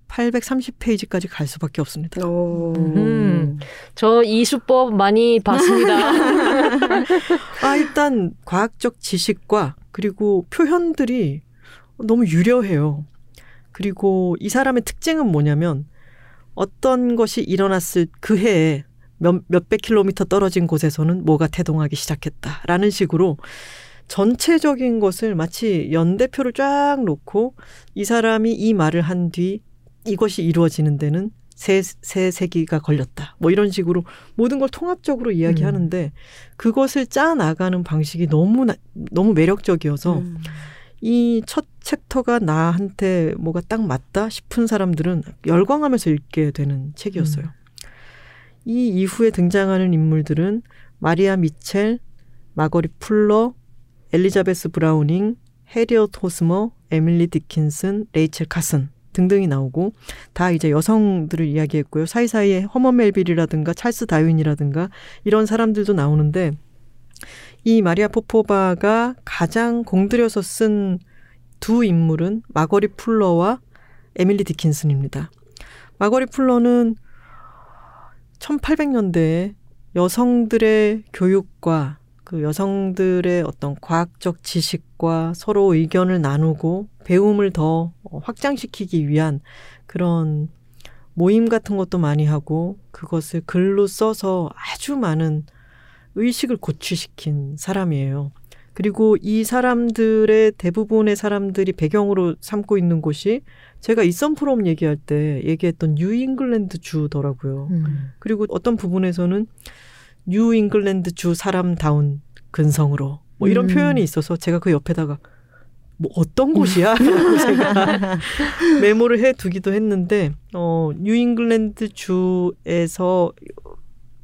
830페이지까지 갈 수밖에 없습니다. 오. 음. 저 이 수법 많이 봤습니다. 아, 일단 과학적 지식과 그리고 표현들이 너무 유려해요. 그리고 이 사람의 특징은 뭐냐면 어떤 것이 일어났을 그 해에 몇, 몇백 킬로미터 떨어진 곳에서는 뭐가 태동하기 시작했다라는 식으로 전체적인 것을 마치 연대표를 쫙 놓고 이 사람이 이 말을 한 뒤 이것이 이루어지는 데는 세, 세 세기가 걸렸다. 뭐 이런 식으로 모든 걸 통합적으로 이야기하는데 그것을 짜 나가는 방식이 너무 나, 너무 매력적이어서 음. 이첫 챕터가 나한테 뭐가 딱 맞다 싶은 사람들은 열광하면서 읽게 되는 책이었어요. 이 이후에 등장하는 인물들은 마리아 미첼, 마거리 풀러, 엘리자베스 브라우닝, 해리엇 호스머, 에밀리 디킨슨, 레이첼 카슨 등등이 나오고 다 이제 여성들을 이야기했고요. 사이사이에 허먼 멜빌이라든가 찰스 다윈이라든가 이런 사람들도 나오는데 이 마리아 포포바가 가장 공들여서 쓴 두 인물은 마거리 풀러와 에밀리 디킨슨입니다. 마거리 풀러는 1800년대에 여성들의 교육과 그 여성들의 어떤 과학적 지식과 서로 의견을 나누고 배움을 더 확장시키기 위한 그런 모임 같은 것도 많이 하고 그것을 글로 써서 아주 많은 의식을 고취시킨 사람이에요. 그리고 이 사람들의 대부분의 사람들이 배경으로 삼고 있는 곳이 제가 이선 프롬 얘기할 때 얘기했던 뉴잉글랜드 주더라고요. 음. 그리고 어떤 부분에서는 뉴 잉글랜드 주 사람다운 근성으로 뭐 이런 음. 표현이 있어서 제가 그 옆에다가 뭐 어떤 곳이야? 라고 제가 메모를 해 두기도 했는데 어 뉴잉글랜드 주에서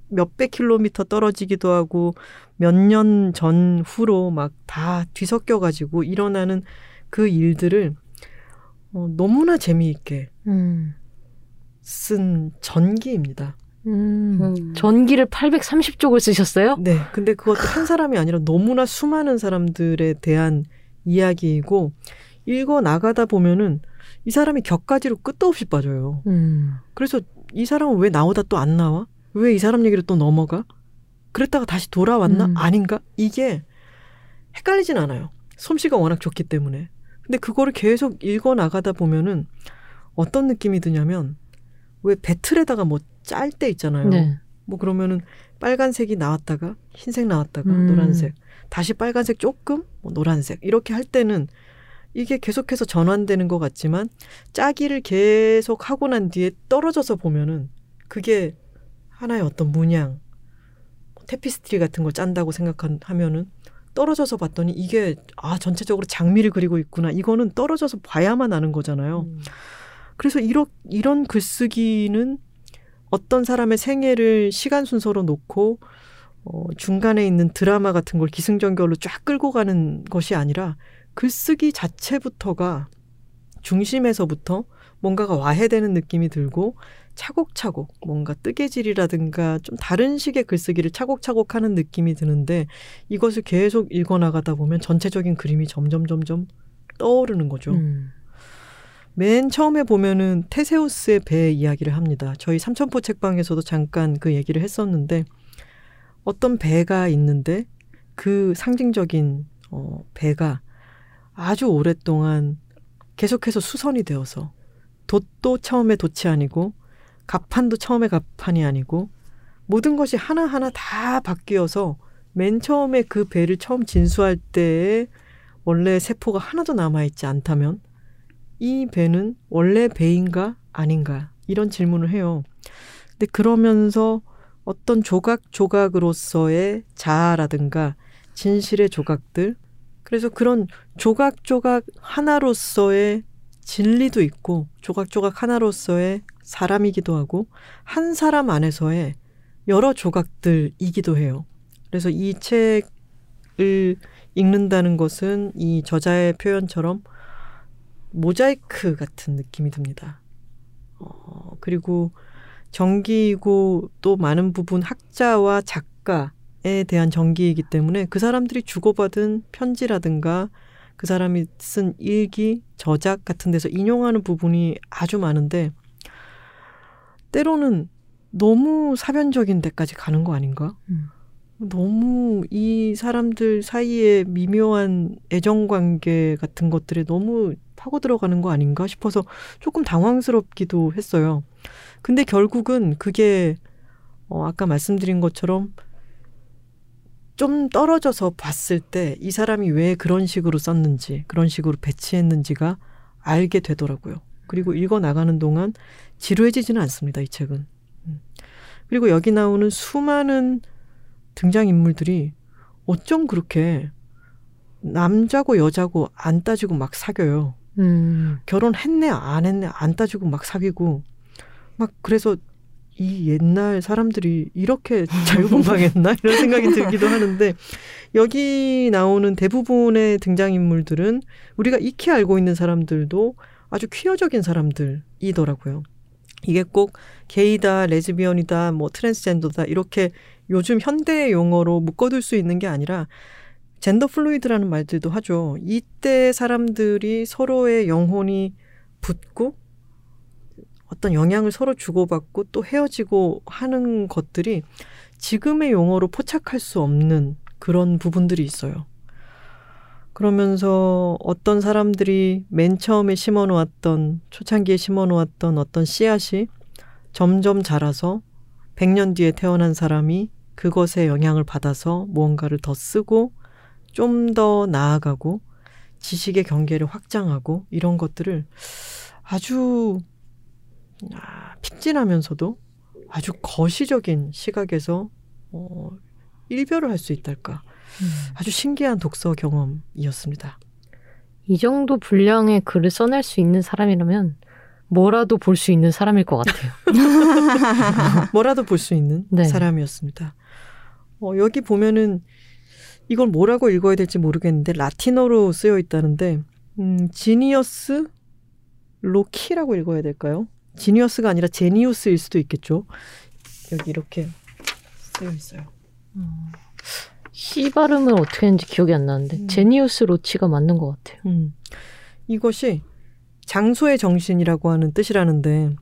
몇백 킬로미터 떨어지기도 하고 몇 년 전후로 막 다 뒤섞여 가지고 일어나는 그 일들을 어, 너무나 재미있게 음. 쓴 전기입니다. 음. 음. 전기를 830쪽을 쓰셨어요? 네. 근데 그것도 한 사람이 아니라 너무나 수많은 사람들에 대한 이야기이고 읽어 나가다 보면은 이 사람이 격가지로 끝도 없이 빠져요. 음. 그래서 이 사람은 왜 나오다 또 안 나와? 왜 이 사람 얘기를 또 넘어가? 그랬다가 다시 돌아왔나? 음. 아닌가? 이게 헷갈리진 않아요. 솜씨가 워낙 좋기 때문에. 근데 그거를 계속 읽어 나가다 보면은 어떤 느낌이 드냐면 왜 배틀에다가 뭐 짤 때 있잖아요. 네. 뭐 그러면은 빨간색이 나왔다가 흰색 나왔다가 음. 노란색 다시 빨간색 조금 뭐 노란색 이렇게 할 때는 이게 계속해서 전환되는 것 같지만 짜기를 계속 하고 난 뒤에 떨어져서 보면은 그게 하나의 어떤 문양 뭐 테피스트리 같은 걸 짠다고 생각하면은 떨어져서 봤더니 이게 아 전체적으로 장미를 그리고 있구나 이거는 떨어져서 봐야만 아는 거잖아요. 음. 그래서 이런 이런 글쓰기는 어떤 사람의 생애를 시간 순서로 놓고 어, 중간에 있는 드라마 같은 걸 기승전결로 쫙 끌고 가는 것이 아니라 글쓰기 자체부터가 중심에서부터 뭔가가 와해되는 느낌이 들고 차곡차곡 뭔가 뜨개질이라든가 좀 다른 식의 글쓰기를 차곡차곡 하는 느낌이 드는데 이것을 계속 읽어나가다 보면 전체적인 그림이 점점 점점 떠오르는 거죠. 음. 맨 처음에 보면은 테세우스의 배 이야기를 합니다. 저희 삼천포 책방에서도 잠깐 그 얘기를 했었는데 어떤 배가 있는데 그 상징적인 어, 배가 아주 오랫동안 계속해서 수선이 되어서 돛도 처음에 돛이 아니고 갑판도 처음에 갑판이 아니고 모든 것이 하나하나 다 바뀌어서 맨 처음에 그 배를 처음 진수할 때에 원래 세포가 하나도 남아있지 않다면 이 배는 원래 배인가 아닌가 이런 질문을 해요. 근데 그러면서 어떤 조각 조각으로서의 자아라든가 진실의 조각들 그래서 그런 조각 조각 하나로서의 진리도 있고 조각 조각 하나로서의 사람이기도 하고 한 사람 안에서의 여러 조각들이기도 해요. 그래서 이 책을 읽는다는 것은 이 저자의 표현처럼 모자이크 같은 느낌이 듭니다. 어, 그리고 전기이고 또 많은 부분 학자와 작가에 대한 전기이기 때문에 그 사람들이 주고받은 편지라든가 그 사람이 쓴 일기, 저작 같은 데서 인용하는 부분이 아주 많은데 때로는 너무 사변적인 데까지 가는 거 아닌가? 음. 너무 이 사람들 사이에 미묘한 애정 관계 같은 것들에 너무 파고 들어가는 거 아닌가 싶어서 조금 당황스럽기도 했어요. 근데 결국은 그게 어 아까 말씀드린 것처럼 좀 떨어져서 봤을 때 이 사람이 왜 그런 식으로 썼는지 그런 식으로 배치했는지가 알게 되더라고요. 그리고 읽어 나가는 동안 지루해지지는 않습니다. 이 책은. 음. 그리고 여기 나오는 수많은 등장인물들이 어쩜 그렇게 남자고 여자고 안 따지고 막 사겨요. 음. 결혼했네 안 했네 안 따지고 막 사귀고 막 그래서 이 옛날 사람들이 이렇게 자유분방했나 이런 생각이 들기도 하는데 여기 나오는 대부분의 등장인물들은 우리가 익히 알고 있는 사람들도 아주 퀴어적인 사람들이더라고요. 이게 꼭 게이다, 레즈비언이다, 뭐 트랜스젠더다 이렇게 요즘 현대 용어로 묶어둘 수 있는 게 아니라 gender fluid라는 말들도 하죠. 이때 사람들이 서로의 영혼이 붙고 어떤 영향을 서로 주고받고 또 헤어지고 하는 것들이 지금의 용어로 포착할 수 없는 그런 부분들이 있어요. 그러면서 어떤 사람들이 맨 처음에 심어 놓았던, 초창기에 심어 놓았던 어떤 씨앗이 점점 자라서 100년 뒤에 태어난 사람이 그것에 영향을 받아서 무언가를 더 쓰고 좀 더 나아가고 지식의 경계를 확장하고 이런 것들을 아주 아, 픽진하면서도 아주 거시적인 시각에서 어, 일별을 할 수 있달까 아주 신기한 독서 경험이었습니다. 이 정도 분량의 글을 써낼 수 있는 사람이라면 뭐라도 볼 수 있는 사람일 것 같아요. 뭐라도 볼 수 있는 네. 사람이었습니다. 어, 여기 보면은 이걸 뭐라고 읽어야 될지 모르겠는데 라틴어로 쓰여 있다는데 음, 지니어스 로키라고 읽어야 될까요? 지니어스가 아니라 제니우스일 수도 있겠죠. 여기 이렇게 쓰여 있어요. 시 발음은 어떻게 했는지 기억이 안 나는데 음. 제니우스 로치가 맞는 것 같아요. 음. 이것이 장소의 정신이라고 하는 뜻이라는데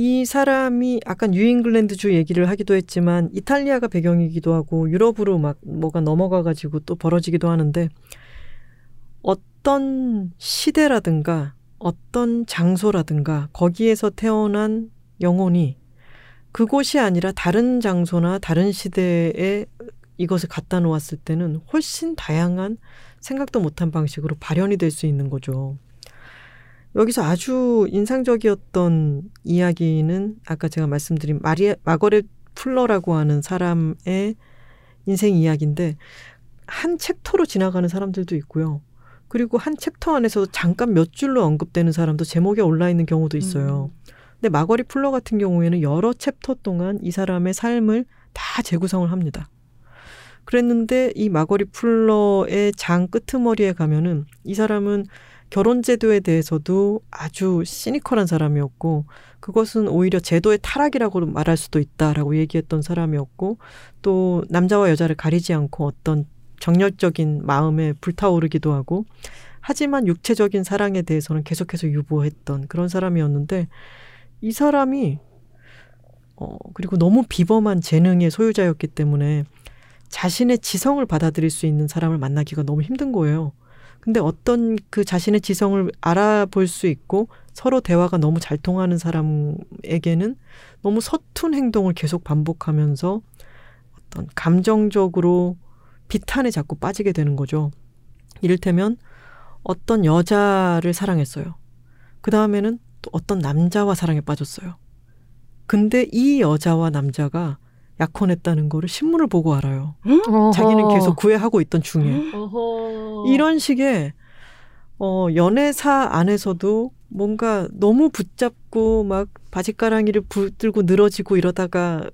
이 사람이 아까 뉴잉글랜드주 얘기를 하기도 했지만 이탈리아가 배경이기도 하고 유럽으로 막 뭐가 넘어가 가지고 또 벌어지기도 하는데 어떤 시대라든가 어떤 장소라든가 거기에서 태어난 영혼이 그곳이 아니라 다른 장소나 다른 시대에 이것을 갖다 놓았을 때는 훨씬 다양한 생각도 못한 방식으로 발현이 될 수 있는 거죠. 여기서 아주 인상적이었던 이야기는 아까 제가 말씀드린 마리 마거렛 풀러라고 하는 사람의 인생 이야기인데 한 챕터로 지나가는 사람들도 있고요. 그리고 한 챕터 안에서 잠깐 몇 줄로 언급되는 사람도 제목에 올라 있는 경우도 있어요. 근데 마거리 풀러 같은 경우에는 여러 챕터 동안 이 사람의 삶을 다 재구성을 합니다. 그랬는데 이 마거리 풀러의 장 끄트머리에 가면은 이 사람은 결혼 제도에 대해서도 아주 시니컬한 사람이었고 그것은 오히려 제도의 타락이라고 말할 수도 있다라고 얘기했던 사람이었고 또 남자와 여자를 가리지 않고 어떤 정열적인 마음에 불타오르기도 하고 하지만 육체적인 사랑에 대해서는 계속해서 유보했던 그런 사람이었는데 이 사람이 어 그리고 너무 비범한 재능의 소유자였기 때문에 자신의 지성을 받아들일 수 있는 사람을 만나기가 너무 힘든 거예요. 근데 어떤 그 자신의 지성을 알아볼 수 있고 서로 대화가 너무 잘 통하는 사람에게는 너무 서툰 행동을 계속 반복하면서 어떤 감정적으로 비탄에 자꾸 빠지게 되는 거죠. 이를테면 어떤 여자를 사랑했어요. 그 다음에는 또 어떤 남자와 사랑에 빠졌어요. 근데 이 여자와 남자가 약혼했다는 거를 신문을 보고 알아요. 자기는 계속 구애하고 있던 중에. 어허. 이런 식의 어 연애사 안에서도 뭔가 너무 붙잡고 막 바지가랑이를 붙들고 늘어지고 이러다가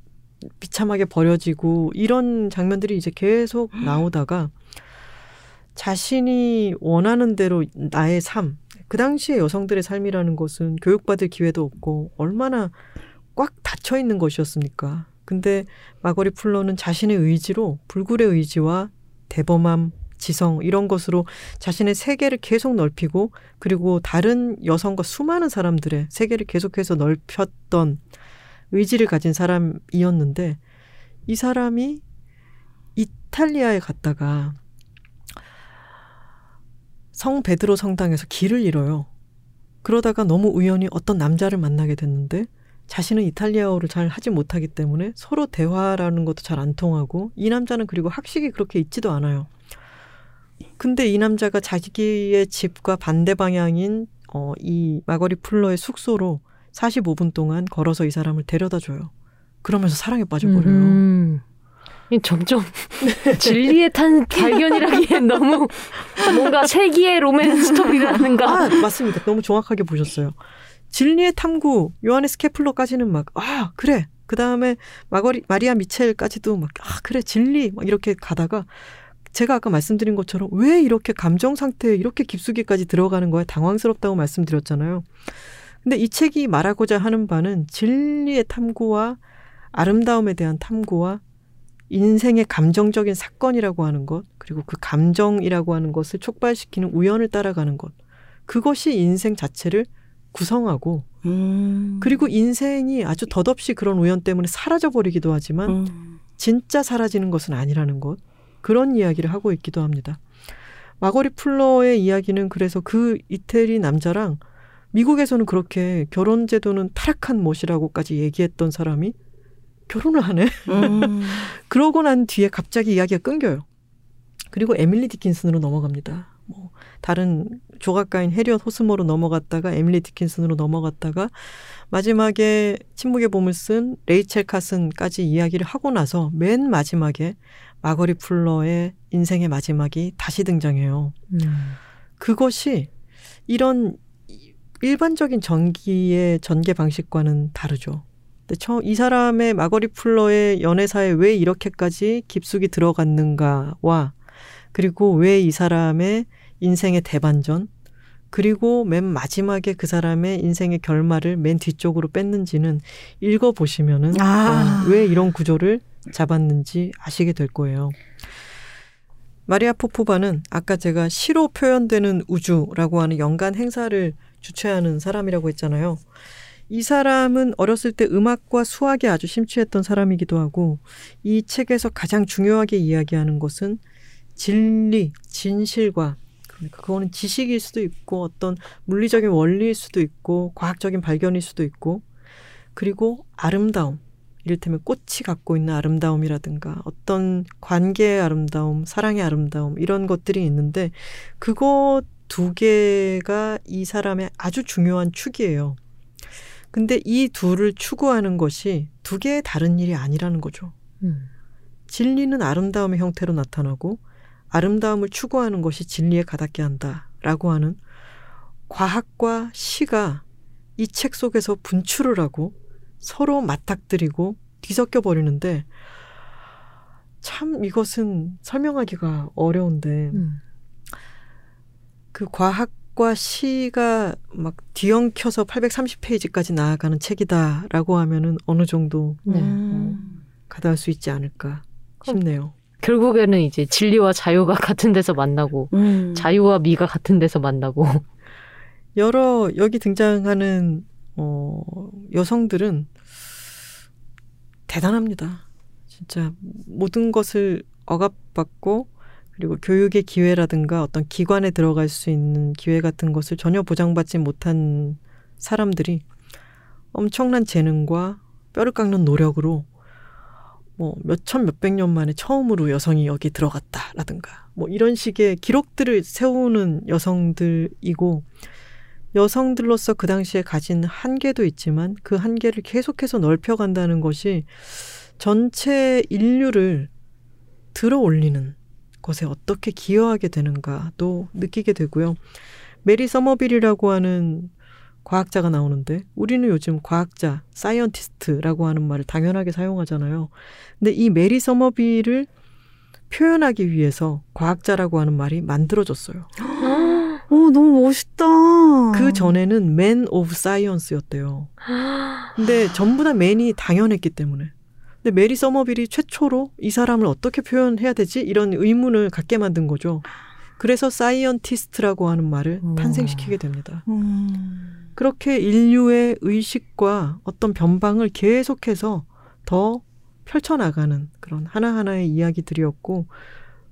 비참하게 버려지고 이런 장면들이 이제 계속 나오다가 자신이 원하는 대로 나의 삶, 그 당시에 여성들의 삶이라는 것은 교육받을 기회도 없고 얼마나 꽉 닫혀 있는 것이었습니까? 근데 마거리 풀러는 자신의 의지로 불굴의 의지와 대범함, 지성 이런 것으로 자신의 세계를 계속 넓히고 그리고 다른 여성과 수많은 사람들의 세계를 계속해서 넓혔던 의지를 가진 사람이었는데 이 사람이 이탈리아에 갔다가 성 베드로 성당에서 길을 잃어요. 그러다가 너무 우연히 어떤 남자를 만나게 됐는데 자신은 이탈리아어를 잘 하지 못하기 때문에 서로 대화라는 것도 잘 안 통하고 이 남자는 그리고 학식이 그렇게 있지도 않아요. 근데 이 남자가 자기의 집과 반대 방향인 어, 이 마거리 풀러의 숙소로 45분 동안 걸어서 이 사람을 데려다 줘요. 그러면서 사랑에 빠져버려요. 음. 이 점점 진리의 탄 발견이라기엔 너무 뭔가 세기의 로맨스 스토리라든가. 아, 맞습니다. 너무 정확하게 보셨어요. 진리의 탐구, 요하네스 케플러까지는 막, 아, 그래. 그 다음에 마거리, 마리아 미첼까지도 막, 아, 그래, 진리. 막 이렇게 가다가 제가 아까 말씀드린 것처럼 왜 이렇게 감정 상태에 이렇게 깊숙이까지 들어가는 거야? 당황스럽다고 말씀드렸잖아요. 근데 이 책이 말하고자 하는 바는 진리의 탐구와 아름다움에 대한 탐구와 인생의 감정적인 사건이라고 하는 것, 그리고 그 감정이라고 하는 것을 촉발시키는 우연을 따라가는 것. 그것이 인생 자체를 구성하고, 음. 그리고 인생이 아주 덧없이 그런 우연 때문에 사라져 버리기도 하지만, 음. 진짜 사라지는 것은 아니라는 것. 그런 이야기를 하고 있기도 합니다. 마거리 풀러의 이야기는 그래서 그 이태리 남자랑 미국에서는 그렇게 결혼 제도는 타락한 못이라고까지 얘기했던 사람이 결혼을 하네. 음. 그러고 난 뒤에 갑자기 이야기가 끊겨요. 그리고 에밀리 디킨슨으로 넘어갑니다. 뭐 다른 조각가인 해리엇 호스머로 넘어갔다가 에밀리 디킨슨으로 넘어갔다가 마지막에 침묵의 봄을 쓴 레이첼 카슨까지 이야기를 하고 나서 맨 마지막에 마거리 풀러의 인생의 마지막이 다시 등장해요. 음. 그것이 이런 일반적인 전기의 전개 방식과는 다르죠. 근데 처, 이 사람의 마거리 풀러의 연애사에 왜 이렇게까지 깊숙이 들어갔는가와 그리고 왜 이 사람의 인생의 대반전 그리고 맨 마지막에 그 사람의 인생의 결말을 맨 뒤쪽으로 뺐는지는 읽어 보시면은 아. 어, 왜 이런 구조를 잡았는지 아시게 될 거예요. 마리아 포포바는 아까 제가 시로 표현되는 우주라고 하는 연간 행사를 주최하는 사람이라고 했잖아요. 이 사람은 어렸을 때 음악과 수학에 아주 심취했던 사람이기도 하고 이 책에서 가장 중요하게 이야기하는 것은 진리, 진실과 그러니까 그거는 지식일 수도 있고 어떤 물리적인 원리일 수도 있고 과학적인 발견일 수도 있고 그리고 아름다움 이를테면 꽃이 갖고 있는 아름다움이라든가 어떤 관계의 아름다움, 사랑의 아름다움 이런 것들이 있는데 그거 두 개가 이 사람의 아주 중요한 축이에요. 근데 이 둘을 추구하는 것이 두 개의 다른 일이 아니라는 거죠. 음. 진리는 아름다움의 형태로 나타나고 아름다움을 추구하는 것이 진리에 가닿게 한다라고 하는 과학과 시가 이 책 속에서 분출을 하고 서로 맞닥뜨리고 뒤섞여 버리는데 참 이것은 설명하기가 어려운데 음. 그 과학과 시가 막 뒤엉켜서 830페이지까지 나아가는 책이다라고 하면은 어느 정도 네. 음. 가닿을 수 있지 않을까 싶네요. 결국에는 이제 진리와 자유가 같은 데서 만나고 음. 자유와 미가 같은 데서 만나고 여러 여기 등장하는 어, 여성들은 대단합니다. 진짜 모든 것을 억압받고 그리고 교육의 기회라든가 어떤 기관에 들어갈 수 있는 기회 같은 것을 전혀 보장받지 못한 사람들이 엄청난 재능과 뼈를 깎는 노력으로 뭐 몇천 몇백 년 만에 처음으로 여성이 여기 들어갔다라든가 뭐 이런 식의 기록들을 세우는 여성들이고 여성들로서 그 당시에 가진 한계도 있지만 그 한계를 계속해서 넓혀간다는 것이 전체 인류를 들어 올리는 것에 어떻게 기여하게 되는가도 느끼게 되고요. 메리 서머빌이라고 하는 과학자가 나오는데 우리는 요즘 과학자, scientist라고 하는 말을 당연하게 사용하잖아요. 근데 이 메리 서머빌을 표현하기 위해서 과학자라고 하는 말이 만들어졌어요. 어, 너무 멋있다. 그 전에는 man of science였대요. 근데 전부 다 man이 당연했기 때문에. 근데 메리 서머빌이 최초로 이 사람을 어떻게 표현해야 되지? 이런 의문을 갖게 만든 거죠. 그래서 scientist라고 하는 말을. 탄생시키게 됩니다. 음. 그렇게 인류의 의식과 어떤 변방을 계속해서 더 펼쳐나가는 그런 하나하나의 이야기들이었고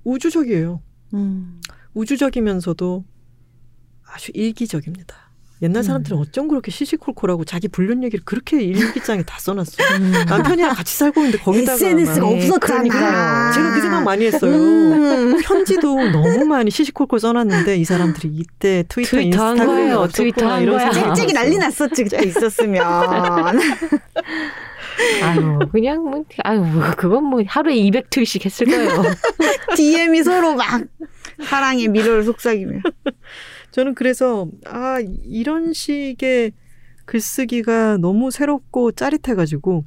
우주적이에요. 음. 우주적이면서도 아주 일기적입니다. 옛날 사람들은 어쩜 그렇게 시시콜콜하고 자기 불륜 얘기를 그렇게 일기장에 다 써놨어. 남편이랑 같이 살고 있는데 거기다가 SNS가 없었잖아. 그러니까요. 제가 그 생각 많이 했어요. 음. 편지도 너무 많이 시시콜콜 써놨는데 이 사람들이 이때 트위터, 트위터 한 인스타그램 거예요. 트위터 한 이런 거야. 들었어요. 난리 났었지 그때 있었으면. 아유 그냥 뭐 아유 뭐 그건 뭐 하루에 200트윗씩 했을 거예요. DM이 서로 막 사랑의 미로를 속삭이며. 저는 그래서 아 이런 식의 글쓰기가 너무 새롭고 짜릿해가지고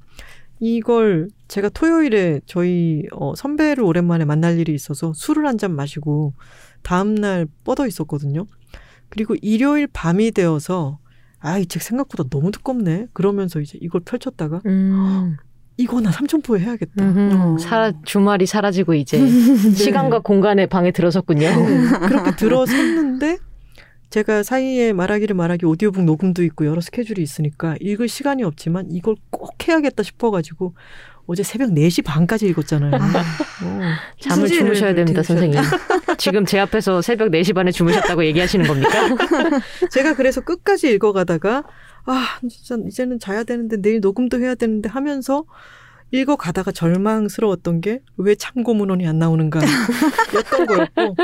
이걸 제가 토요일에 저희 어, 선배를 오랜만에 만날 일이 있어서 술을 한 잔 마시고 다음날 뻗어 있었거든요. 그리고 일요일 밤이 되어서 아 이 책 생각보다 너무 두껍네. 그러면서 이제 이걸 펼쳤다가 음. 이거 나 삼천포에 해야겠다. 어. 사라 주말이 사라지고 이제 시간과 공간의 방에 들어섰군요. 그렇게 들어섰는데 제가 사이에 말하기를 말하기 오디오북 녹음도 있고 여러 스케줄이 있으니까 읽을 시간이 없지만 이걸 꼭 해야겠다 싶어가지고 어제 새벽 4시 반까지 읽었잖아요. 어. 잠을 주무셔야 됩니다, 선생님. 지금 제 앞에서 새벽 4시 반에 주무셨다고 얘기하시는 겁니까? 제가 그래서 끝까지 읽어가다가 아 진짜 이제는 자야 되는데 내일 녹음도 해야 되는데 하면서 읽어 가다가 절망스러웠던 게 왜 참고문헌이 안 나오는가 였던 거였고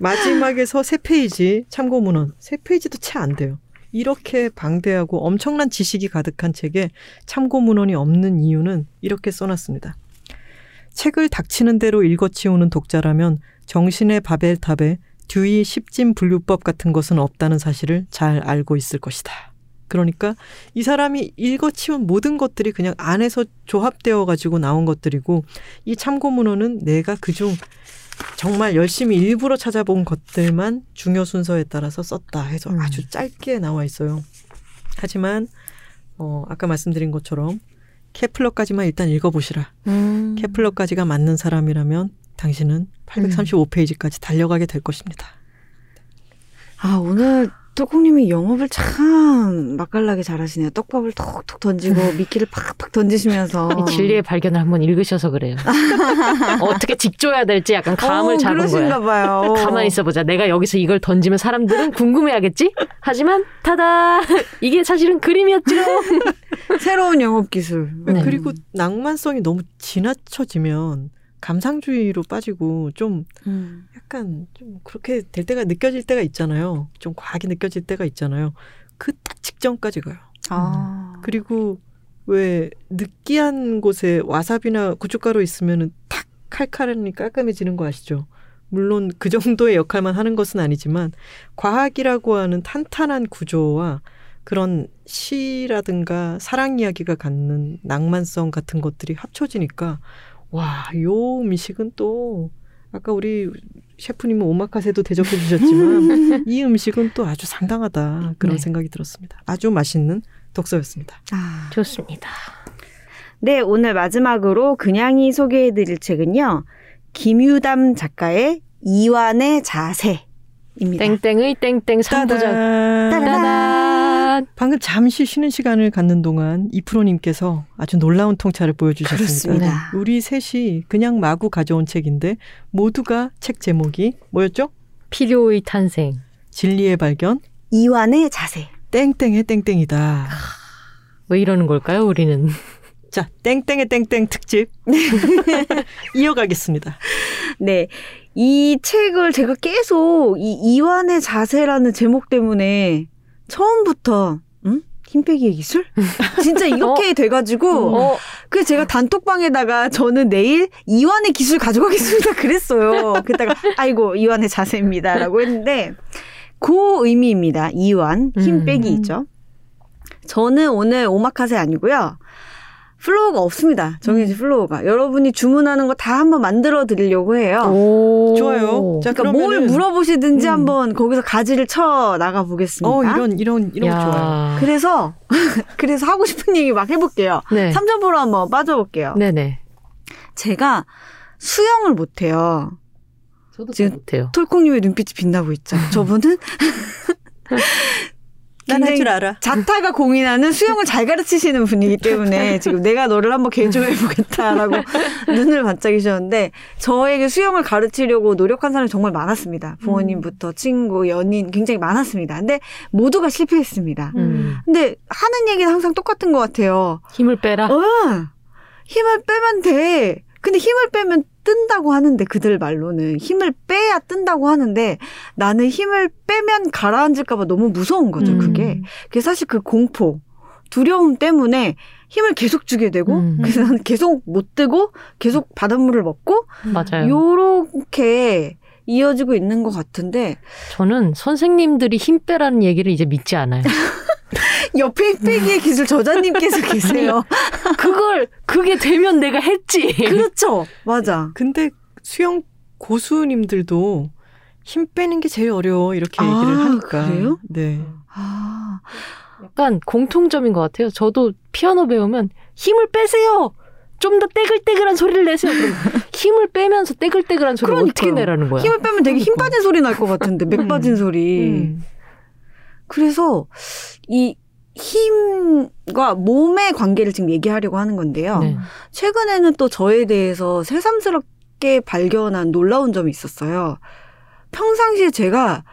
마지막에서 세 페이지 참고문헌 세 페이지도 채 안 돼요. 이렇게 방대하고 엄청난 지식이 가득한 책에 참고문헌이 없는 이유는 이렇게 써놨습니다. 책을 닥치는 대로 읽어치우는 독자라면 정신의 바벨탑에 듀이 십진 분류법 같은 것은 없다는 사실을 잘 알고 있을 것이다. 그러니까 이 사람이 읽어치운 모든 것들이 그냥 안에서 조합되어 가지고 나온 것들이고 이 참고문헌은 내가 그중 정말 열심히 일부러 찾아본 것들만 중요 순서에 따라서 썼다 해서 음. 아주 짧게 나와 있어요. 하지만 어 아까 말씀드린 것처럼 케플러까지만 일단 읽어보시라. 음. 케플러까지가 맞는 사람이라면 당신은 835페이지까지 달려가게 될 것입니다. 아, 오늘 똘콩님이 영업을 참 맛깔나게 잘하시네요. 떡밥을 톡톡 던지고 미끼를 팍팍 던지시면서. 이 진리의 발견을 한번 읽으셔서 그래요. 어떻게 직줘야 될지 약간 감을 어, 잡은 그러신가 거야. 봐요. 가만히 있어보자. 내가 여기서 이걸 던지면 사람들은 궁금해하겠지? 하지만 타다! 이게 사실은 그림이었지롱! 새로운 영업 기술. 네. 그리고 낭만성이 너무 지나쳐지면 감상주의로 빠지고 좀 음. 약간 좀 그렇게 될 때가 느껴질 때가 있잖아요. 좀 과하게 느껴질 때가 있잖아요. 그 딱 직전까지 가요. 아. 그리고 왜 느끼한 곳에 와사비나 고춧가루 있으면은 탁 칼칼하니 깔끔해지는 거 아시죠? 물론 그 정도의 역할만 하는 것은 아니지만 과학이라고 하는 탄탄한 구조와 그런 시라든가 사랑 이야기가 갖는 낭만성 같은 것들이 합쳐지니까 와, 요 음식은 또 아까 우리 셰프님은 오마카세도 대접해 주셨지만 이 음식은 또 아주 상당하다 그런 네. 생각이 들었습니다. 아주 맛있는 독서였습니다. 아. 좋습니다. 네, 오늘 마지막으로 그냥이 소개해 드릴 책은요. 김유담 작가의 이완의 자세입니다. 땡땡의 땡땡 3부작. 따 방금 잠시 쉬는 시간을 갖는 동안 이프로님께서 아주 놀라운 통찰을 보여주셨습니다. 그렇습니다. 우리 셋이 그냥 마구 가져온 책인데 모두가 책 제목이 뭐였죠? 필요의 탄생. 진리의 발견, 이완의 자세. 땡땡의 땡땡이다. 왜 이러는 걸까요, 우리는? 자, 땡땡의 땡땡 특집 이어가겠습니다. 네. 이 책을 제가 계속 이 이완의 자세라는 제목 때문에 처음부터 응? 힘 빼기의 기술? 진짜 이렇게 돼가지고 어, 그래서 제가 단톡방에다가 저는 내일 이완의 기술 가져가겠습니다 그랬어요. 그랬다가 아이고 이완의 자세입니다라고 했는데 그 의미입니다. 이완 힘 음. 빼기죠. 저는 오늘 오마카세 아니고요. flow가 없습니다. 정해진 flow가. 여러분이 주문하는 거 다 한번 만들어 드리려고 해요. 오. 좋아요. 자, 그러니까 뭘 그러면은- 물어보시든지 음. 한번 거기서 가지를 쳐 나가 보겠습니다. 어, 이런 이런 이런 거 야. 좋아요. 그래서 그래서 하고 싶은 얘기 막 해 볼게요. 네. 삼천포로 한번 빠져 볼게요. 네 네. 제가 수영을 못 해요. 저도 지금- 잘 못해요. 톨콩님의 눈빛이 빛나고 있죠. 저분은 난할 굉장히 줄 알아. 자타가 공인하는 수영을 잘 가르치시는 분이기 때문에 지금 내가 너를 한번 개조해 보겠다라고 눈을 반짝이셨는데 저에게 수영을 가르치려고 노력한 사람이 정말 많았습니다. 부모님부터 친구, 연인 굉장히 많았습니다. 근데 모두가 실패했습니다. 음. 근데 하는 얘기는 항상 똑같은 것 같아요. 힘을 빼라. 어, 힘을 빼면 돼. 근데 힘을 빼면 뜬다고 하는데 그들 말로는 힘을 빼야 뜬다고 하는데 나는 힘을 빼면 가라앉을까봐 너무 무서운 거죠. 음. 그게. 그래서 사실 그 공포, 두려움 때문에 힘을 계속 주게 되고 음. 그래서 나는 계속 못 뜨고 계속 바닷물을 먹고 맞아요. 요렇게 이어지고 있는 것 같은데 저는 선생님들이 힘 빼라는 얘기를 이제 믿지 않아요. 옆에 힘빼기의 기술 저자님께서 계세요. 그걸 그게 되면 내가 했지. 그렇죠. 맞아. 근데 수영 고수님들도 힘 빼는 게 제일 어려워 이렇게 아, 얘기를 하니까. 그래요? 네. 아, 약간 공통점인 것 같아요. 저도 피아노 배우면 힘을 빼세요. 좀 더 떼글떼글한 소리를 내세요. 힘을 빼면서 떼글떼글한 소리를 어떻게 그러니까요. 내라는 거야? 힘을 빼면 되게 힘 빠진 소리 날 것 같은데 맥 빠진 소리. 음. 그래서 이 힘과 몸의 관계를 지금 얘기하려고 하는 건데요. 네. 최근에는 또 저에 대해서 새삼스럽게 발견한 놀라운 점이 있었어요. 평상시에 제가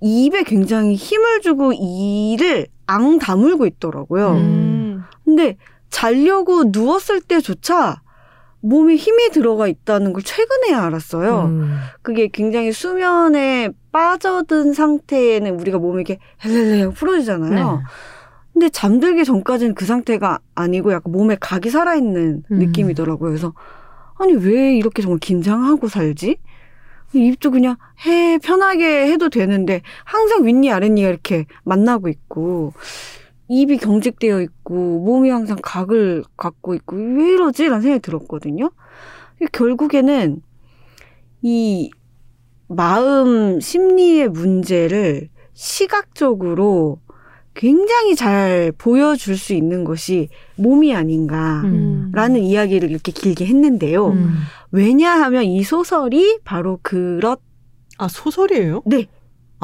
입에 굉장히 힘을 주고 이를 앙 다물고 있더라고요. 음. 근데 자려고 누웠을 때조차 몸에 힘이 들어가 있다는 걸 최근에 알았어요. 음. 그게 굉장히 수면에 빠져든 상태에는 우리가 몸이 이렇게 헬렐레 풀어지잖아요. 네. 근데 잠들기 전까지는 그 상태가 아니고 약간 몸에 각이 살아있는 음. 느낌이더라고요. 그래서 아니 왜 이렇게 정말 긴장하고 살지? 입도 그냥 해 편하게 해도 되는데 항상 윗니 아랫니가 이렇게 만나고 있고 입이 경직되어 있고 몸이 항상 각을 갖고 있고 왜 이러지라는 생각이 들었거든요. 결국에는 이 마음 심리의 문제를 시각적으로 굉장히 잘 보여줄 수 있는 것이 몸이 아닌가라는 음. 이야기를 이렇게 길게 했는데요. 음. 왜냐하면 이 소설이 바로 그렇 아 소설이에요? 네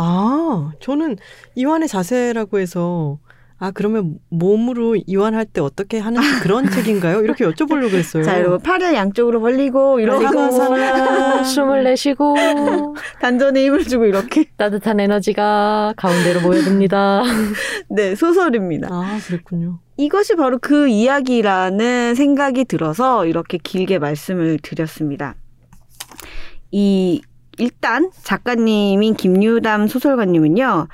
아 저는 이완의 자세라고 해서 아 그러면 몸으로 이완할 때 어떻게 하는지 그런 책인가요? 이렇게 여쭤보려고 했어요. 자, 여러분 팔을 양쪽으로 벌리고 이러고 숨을 내쉬고 단전에 힘을 주고 이렇게 따뜻한 에너지가 가운데로 모여듭니다. 네 소설입니다. 아 그랬군요. 이것이 바로 그 이야기라는 생각이 들어서 이렇게 길게 말씀을 드렸습니다. 이 일단 작가님인 김유담 소설가님은요.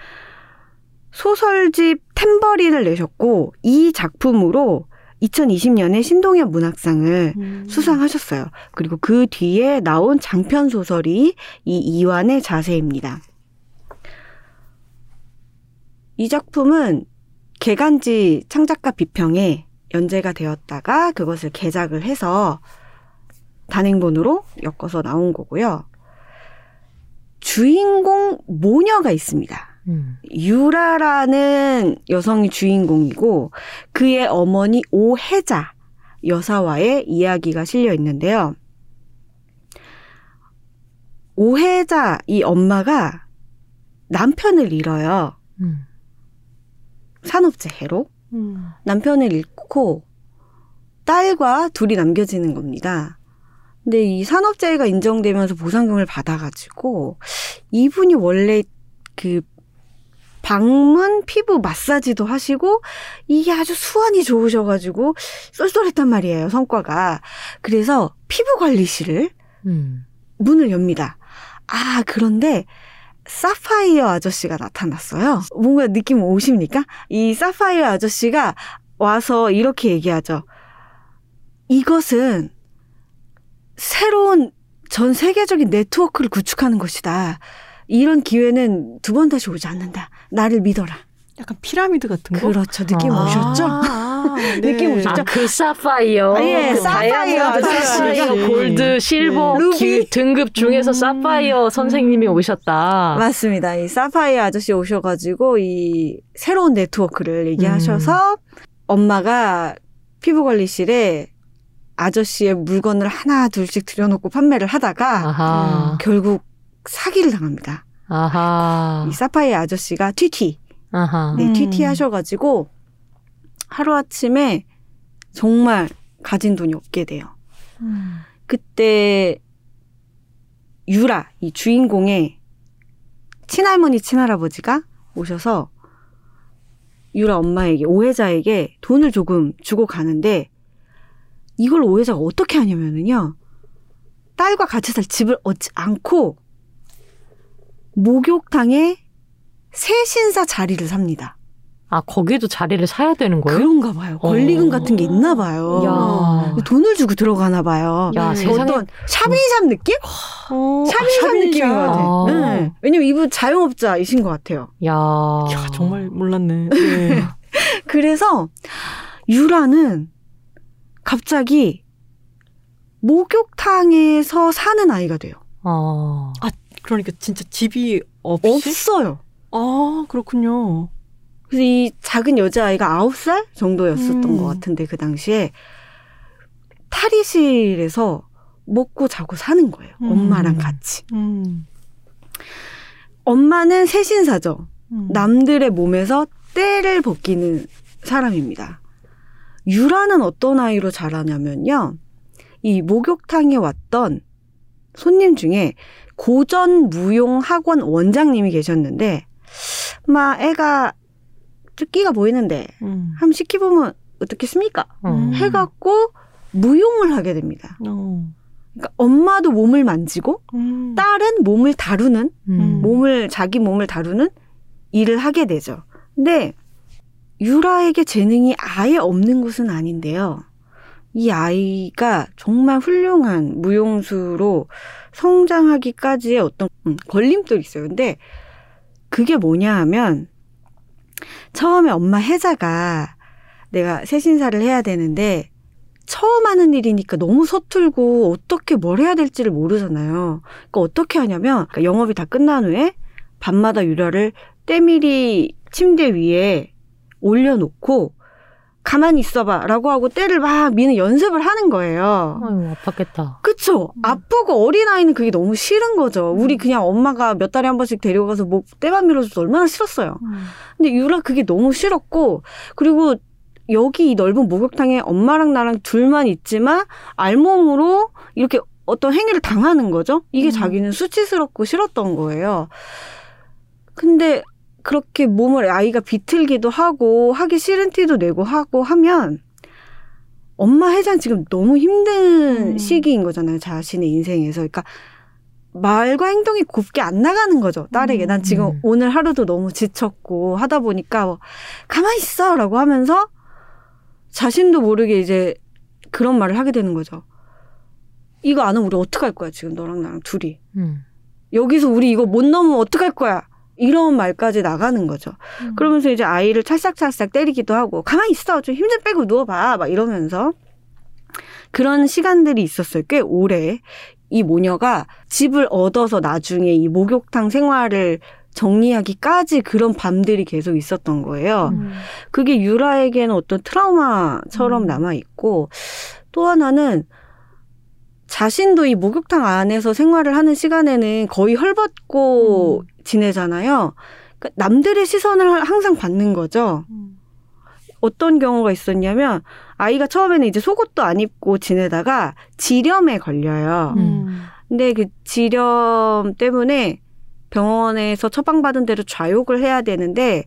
소설집 탬버린을 내셨고 이 작품으로 2020년에 신동엽 문학상을 음. 수상하셨어요. 그리고 그 뒤에 나온 장편 소설이 이 이완의 자세입니다. 이 작품은 개간지 창작가 비평에 연재가 되었다가 그것을 개작을 해서 단행본으로 엮어서 나온 거고요. 주인공 모녀가 있습니다. 음. 유라라는 여성이 주인공이고 그의 어머니 오혜자 여사와의 이야기가 실려 있는데요. 오혜자 이 엄마가 남편을 잃어요. 음. 산업재해로 음. 남편을 잃고 딸과 둘이 남겨지는 겁니다. 근데 이 산업재해가 인정되면서 보상금을 받아가지고 이분이 원래 그 방문 피부 마사지도 하시고 이게 아주 수완이 좋으셔가지고 쏠쏠했단 말이에요 성과가 그래서 피부 관리실을 음. 문을 엽니다. 아 그런데 사파이어 아저씨가 나타났어요. 뭔가 느낌 오십니까? 이 사파이어 아저씨가 와서 이렇게 얘기하죠. 이것은 새로운 전 세계적인 네트워크를 구축하는 것이다. 이런 기회는 두 번 다시 오지 않는다. 나를 믿어라. 약간 피라미드 같은 거. 그렇죠. 느낌 아. 오셨죠? 아, 느낌 네. 오셨죠? 아, 그 사파이어. 아, 예, 그 사파이어 다이아몬드, 아저씨. 사파이어, 골드, 실버, 네. 루비. 그 등급 중에서 음. 사파이어 선생님이 오셨다. 맞습니다. 이 사파이어 아저씨 오셔가지고 이 새로운 네트워크를 얘기하셔서 엄마가 피부 관리실에 아저씨의 물건을 하나 둘씩 들여놓고 판매를 하다가 아하. 결국 사기를 당합니다. 아하. 이 사파이어 아저씨가 튀튀, 아하. 네, 음. 튀튀 하셔가지고 하루아침에 정말 가진 돈이 없게 돼요. 음. 그때 유라, 이 주인공의 친할머니, 친할아버지가 오셔서 유라 엄마에게, 오해자에게 돈을 조금 주고 가는데 이걸 오해자가 어떻게 하냐면은요. 딸과 같이 살 집을 얻지 않고 목욕탕에 세신사 자리를 삽니다. 아, 거기도 자리를 사야 되는 거예요? 그런가 봐요. 권리금 어. 같은 게 있나 봐요. 야. 돈을 주고 들어가나 봐요. 야, 네. 세상에. 어떤 샵인샵 느낌? 어, 샵인샵 아, 느낌인 것 같아. 아. 네. 왜냐면 이분 자영업자이신 것 같아요. 야. 야, 정말 몰랐네. 네. 그래서 유라는 갑자기 목욕탕에서 사는 아이가 돼요. 어. 그러니까 진짜 집이 없이? 없어요. 아, 그렇군요. 그래서 이 작은 여자아이가 아홉 살 정도였었던 음. 것 같은데 그 당시에 탈의실에서 먹고 자고 사는 거예요. 음. 엄마랑 같이. 음. 엄마는 세신사죠. 음. 남들의 몸에서 때를 벗기는 사람입니다. 유라는 어떤 아이로 자라냐면요. 이 목욕탕에 왔던 손님 중에 고전 무용 학원 원장님이 계셨는데, 막 애가 좀 끼가 보이는데, 음. 한번 시켜보면 어떻겠습니까? 음. 해갖고 무용을 하게 됩니다. 어. 그러니까 엄마도 몸을 만지고 음. 딸은 몸을 다루는 음. 몸을 자기 몸을 다루는 일을 하게 되죠. 근데 유라에게 재능이 아예 없는 것은 아닌데요. 이 아이가 정말 훌륭한 무용수로 성장하기까지의 어떤 음, 걸림돌이 있어요. 근데 그게 뭐냐 하면 처음에 엄마 혜자가 내가 새신사를 해야 되는데 처음 하는 일이니까 너무 서툴고 어떻게 뭘 해야 될지를 모르잖아요. 그러니까 어떻게 하냐면 그러니까 영업이 다 끝난 후에 밤마다 유라를 때밀이 침대 위에 올려놓고 가만히 있어봐 라고 하고 때를 막 미는 연습을 하는 거예요. 아유, 아팠겠다. 그쵸? 아프고 어린아이는 그게 너무 싫은 거죠. 우리 그냥 엄마가 몇 달에 한 번씩 데려가서 목 때만 밀어줘도 얼마나 싫었어요. 근데 유라 그게 너무 싫었고, 그리고 여기 이 넓은 목욕탕에 엄마랑 나랑 둘만 있지만 알몸으로 이렇게 어떤 행위를 당하는 거죠. 이게 음. 자기는 수치스럽고 싫었던 거예요. 근데 그렇게 몸을 아이가 비틀기도 하고 하기 싫은 티도 내고 하고 하면 엄마 해장 지금 너무 힘든 음. 시기인 거잖아요. 자신의 인생에서. 그러니까 말과 행동이 곱게 안 나가는 거죠. 딸에게. 난 지금 음. 오늘 하루도 너무 지쳤고 하다 보니까 뭐 가만히 있어! 라고 하면서 자신도 모르게 이제 그런 말을 하게 되는 거죠. 이거 안 하면 우리 어떡할 거야, 지금 너랑 나랑 둘이. 음. 여기서 우리 이거 못 넘으면 어떡할 거야. 이런 말까지 나가는 거죠. 그러면서 이제 아이를 찰싹찰싹 때리기도 하고, 가만히 있어. 좀 힘 좀 빼고 누워봐. 막 이러면서. 그런 시간들이 있었어요. 꽤 오래. 이 모녀가 집을 얻어서 나중에 이 목욕탕 생활을 정리하기까지 그런 밤들이 계속 있었던 거예요. 음. 그게 유라에게는 어떤 트라우마처럼 음. 남아 있고 또 하나는 자신도 이 목욕탕 안에서 생활을 하는 시간에는 거의 헐벗고 지내잖아요. 그러니까 남들의 시선을 항상 받는 거죠. 음. 어떤 경우가 있었냐면 아이가 처음에는 이제 속옷도 안 입고 지내다가 지렴에 걸려요. 음. 근데 그 지렴 때문에 병원에서 처방받은 대로 좌욕을 해야 되는데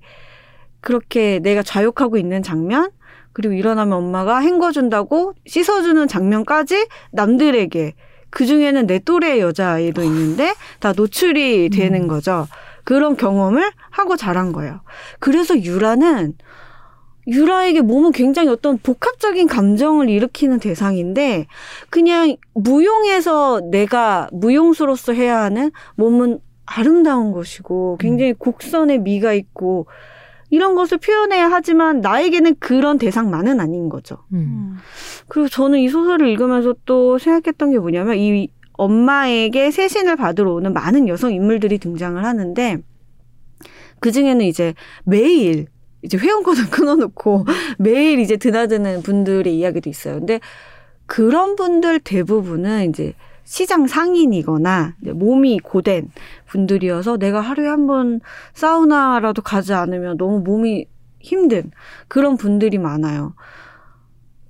그렇게 내가 좌욕하고 있는 장면 그리고 일어나면 엄마가 헹궈준다고 씻어주는 장면까지 남들에게 그 중에는 내 또래 여자아이도 있는데 다 노출이 되는 거죠. 그런 경험을 하고 자란 거예요. 그래서 유라는 유라에게 몸은 굉장히 어떤 복합적인 감정을 일으키는 대상인데 그냥 무용에서 내가 무용수로서 해야 하는 몸은 아름다운 것이고 굉장히 곡선의 미가 있고 이런 것을 표현해야 하지만 나에게는 그런 대상만은 아닌 거죠. 음. 그리고 저는 이 소설을 읽으면서 또 생각했던 게 뭐냐면 이 엄마에게 세신을 받으러 오는 많은 여성 인물들이 등장을 하는데 그 중에는 이제 매일 이제 회원권을 끊어놓고 매일 이제 드나드는 분들의 이야기도 있어요. 근데 그런 분들 대부분은 이제 시장 상인이거나 몸이 고된 분들이어서 내가 하루에 한 번 사우나라도 가지 않으면 너무 몸이 힘든 그런 분들이 많아요.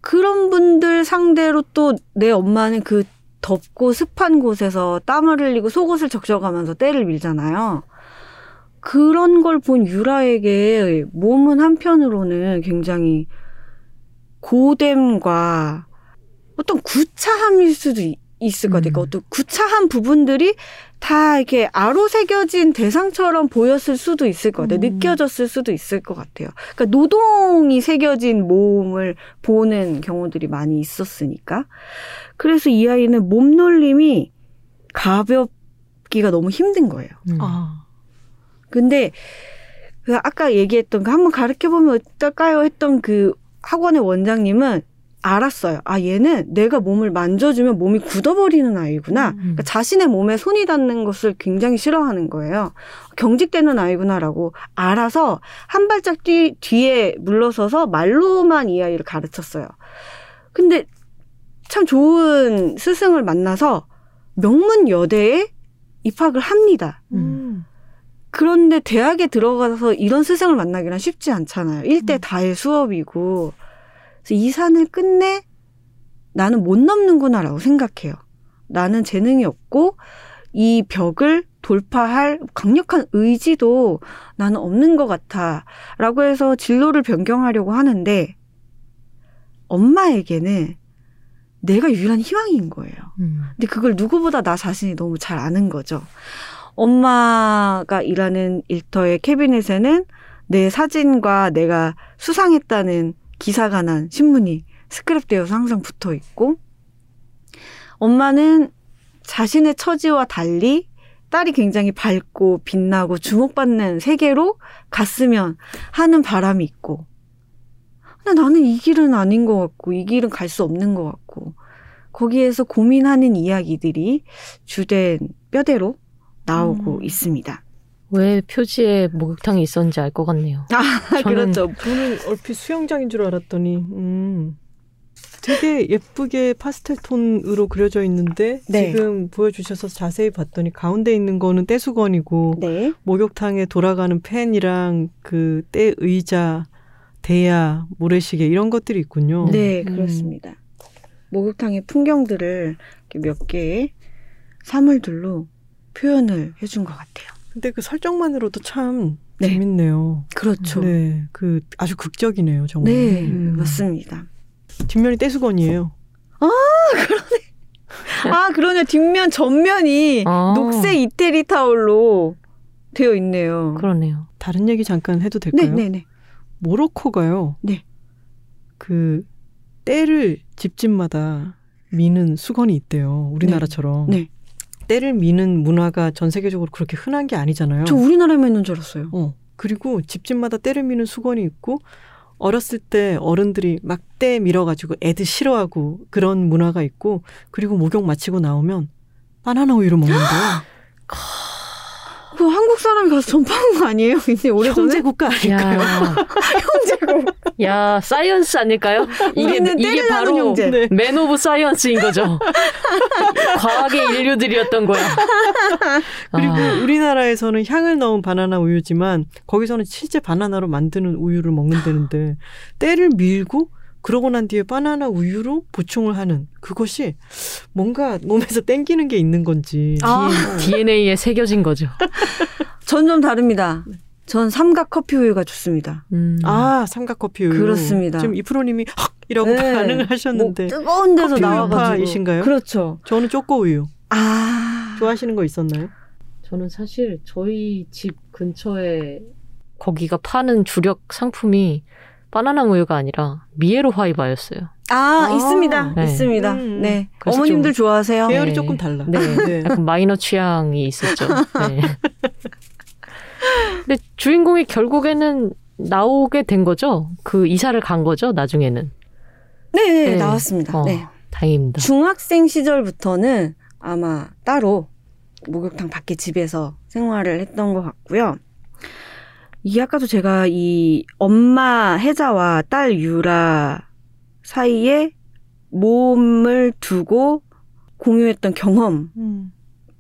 그런 분들 상대로 또 내 엄마는 그 덥고 습한 곳에서 땀을 흘리고 속옷을 적셔가면서 때를 밀잖아요. 그런 걸 본 유라에게 몸은 한편으로는 굉장히 고됨과 어떤 구차함일 수도 있- 있을 것 같아요. 그러니까 음. 어떤 구차한 부분들이 다 이렇게 아로 새겨진 대상처럼 보였을 수도 있을 것 같아요. 음. 느껴졌을 수도 있을 것 같아요. 그러니까 노동이 새겨진 몸을 보는 경우들이 많이 있었으니까. 그래서 이 아이는 몸놀림이 가볍기가 너무 힘든 거예요. 음. 아. 근데 그 아까 얘기했던 그 한번 가르쳐 보면 어떨까요 했던 그 학원의 원장님은 알았어요. 아 얘는 내가 몸을 만져주면 몸이 굳어버리는 아이구나. 음. 그러니까 자신의 몸에 손이 닿는 것을 굉장히 싫어하는 거예요. 경직되는 아이구나라고 알아서 한 발짝 뒤, 뒤에 물러서서 말로만 이 아이를 가르쳤어요. 근데 참 좋은 스승을 만나서 명문 여대에 입학을 합니다. 음. 그런데 대학에 들어가서 이런 스승을 만나기는 쉽지 않잖아요. 일대 음. 다의 수업이고. 그래서 이 산을 끝내 나는 못 넘는구나라고 생각해요. 나는 재능이 없고 이 벽을 돌파할 강력한 의지도 나는 없는 것 같아. 라고 해서 진로를 변경하려고 하는데 엄마에게는 내가 유일한 희망인 거예요. 음. 근데 그걸 누구보다 나 자신이 너무 잘 아는 거죠. 엄마가 일하는 일터의 캐비넷에는 내 사진과 내가 수상했다는 기사가 난 신문이 스크랩되어서 항상 붙어 있고, 엄마는 자신의 처지와 달리 딸이 굉장히 밝고 빛나고 주목받는 세계로 갔으면 하는 바람이 있고, 근데 나는 이 길은 아닌 것 같고, 이 길은 갈 수 없는 것 같고, 거기에서 고민하는 이야기들이 주된 뼈대로 나오고 음. 있습니다. 왜 표지에 목욕탕이 있었는지 알 것 같네요. 아, 저는- 그렇죠. 저는 얼핏 수영장인 줄 알았더니 음. 되게 예쁘게 파스텔 톤으로 그려져 있는데 네. 지금 보여주셔서 자세히 봤더니 가운데 있는 거는 떼수건이고 네. 목욕탕에 돌아가는 팬이랑 그때 의자, 대야, 모래시계 이런 것들이 있군요. 네, 음. 그렇습니다. 목욕탕의 풍경들을 이렇게 몇 개의 사물들로 표현을 해준 것 같아요. 근데 그 설정만으로도 참 네. 재밌네요. 그렇죠. 네, 네, 그 아주 극적이네요, 정말. 음. 맞습니다. 뒷면이 떼수건이에요. 아, 그러네. 뒷면, 전면이 아. 녹색 이태리 타올로 되어 있네요. 그러네요. 다른 얘기 잠깐 해도 될까요? 네, 네, 네. 모로코가요. 네. 그 때를 집집마다 미는 수건이 있대요. 우리나라처럼. 네. 때를 미는 문화가 전 세계적으로 그렇게 흔한 게 아니잖아요. 저 우리나라에만 있는 줄 알았어요. 어. 그리고 집집마다 때를 미는 수건이 있고 어렸을 때 어른들이 막 때 밀어가지고 애들 싫어하고 그런 문화가 있고 그리고 목욕 마치고 나오면 바나나 우유를 먹는데요. 그 한국 사람이 가서 전파한 거 아니에요? 굉장히 오래전에? 형제 국가 아닐까요? 야, 형제고. 야 science 아닐까요? 이게 이게 바로 형제. 네. man of science인 거죠. 과학의 인류들이었던 거야. 그리고 아, 우리나라에서는 향을 넣은 바나나 우유지만 거기서는 실제 바나나로 만드는 우유를 먹는다는데 때를 밀고 그러고 난 뒤에 바나나 우유로 보충을 하는 그것이 뭔가 몸에서 땡기는 게 있는 건지 아. DNA에 새겨진 거죠. 전 좀 다릅니다. 전 삼각 커피 우유가 좋습니다. 음. 아 삼각 커피 우유 그렇습니다. 지금 이프로님이 헉 이라고 네. 반응을 하셨는데 뭐 뜨거운 데서 커피 나와가지고. 그렇죠. 저는 쪼꼬 우유 아. 좋아하시는 거 있었나요? 저는 사실 저희 집 근처에 거기가 파는 주력 상품이 바나나 우유가 아니라 미에로 화이바였어요. 아, 아. 있습니다. 네. 있습니다. 음. 네. 어머님들 좀 좋아하세요? 계열이 네. 조금 달라. 네. 네. 약간 마이너 취향이 있었죠. 네. 근데 주인공이 결국에는 나오게 된 거죠. 그 이사를 간 거죠. 나중에는. 네, 네, 네. 나왔습니다. 어, 네. 다행입니다. 중학생 시절부터는 아마 따로 목욕탕 밖에 집에서 생활을 했던 것 같고요. 이게 아까도 제가 이 엄마 혜자와 딸 유라 사이에 몸을 두고 공유했던 경험, 음.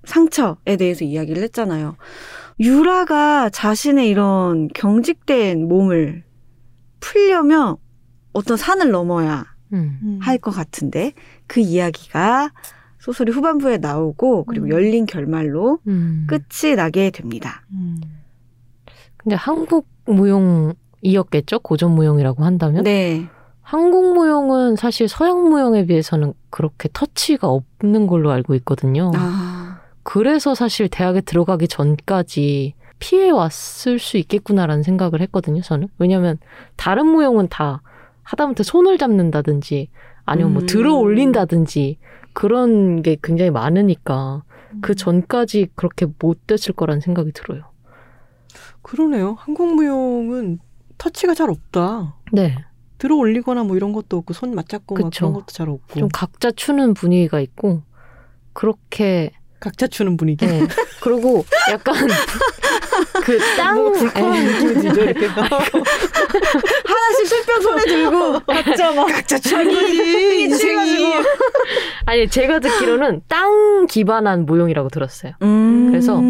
상처에 대해서 이야기를 했잖아요. 유라가 자신의 이런 경직된 몸을 풀려면 어떤 산을 넘어야 음. 할것 같은데 그 이야기가 소설이 후반부에 나오고 그리고 음. 열린 결말로 음. 끝이 나게 됩니다. 음. 근데 한국 무용이었겠죠? 고전 무용이라고 한다면? 네. 한국 무용은 사실 서양 무용에 비해서는 그렇게 터치가 없는 걸로 알고 있거든요. 아, 그래서 사실 대학에 들어가기 전까지 피해 왔을 수 있겠구나라는 생각을 했거든요, 저는. 왜냐면 다른 무용은 다 하다못해 손을 잡는다든지 아니면 뭐 음. 들어 올린다든지 그런 게 굉장히 많으니까 그 전까지 그렇게 못 됐을 거라는 생각이 들어요. 그러네요. 한국 무용은 터치가 잘 없다. 네. 들어 올리거나 뭐 이런 것도 없고 손 맞잡고 막 그쵸. 그런 것도 잘 없고 좀 각자 추는 분위기가 있고 그렇게 각자 추는 분위기. 네. 그리고 약간 그 땅, 불쾌한 예. 느낌이 들죠. 이렇게. 하나씩 술병 손에 들고 각자 막 각자 자기 인생이 아니 제가 듣기로는 땅 기반한 무용이라고 들었어요. 음. 그래서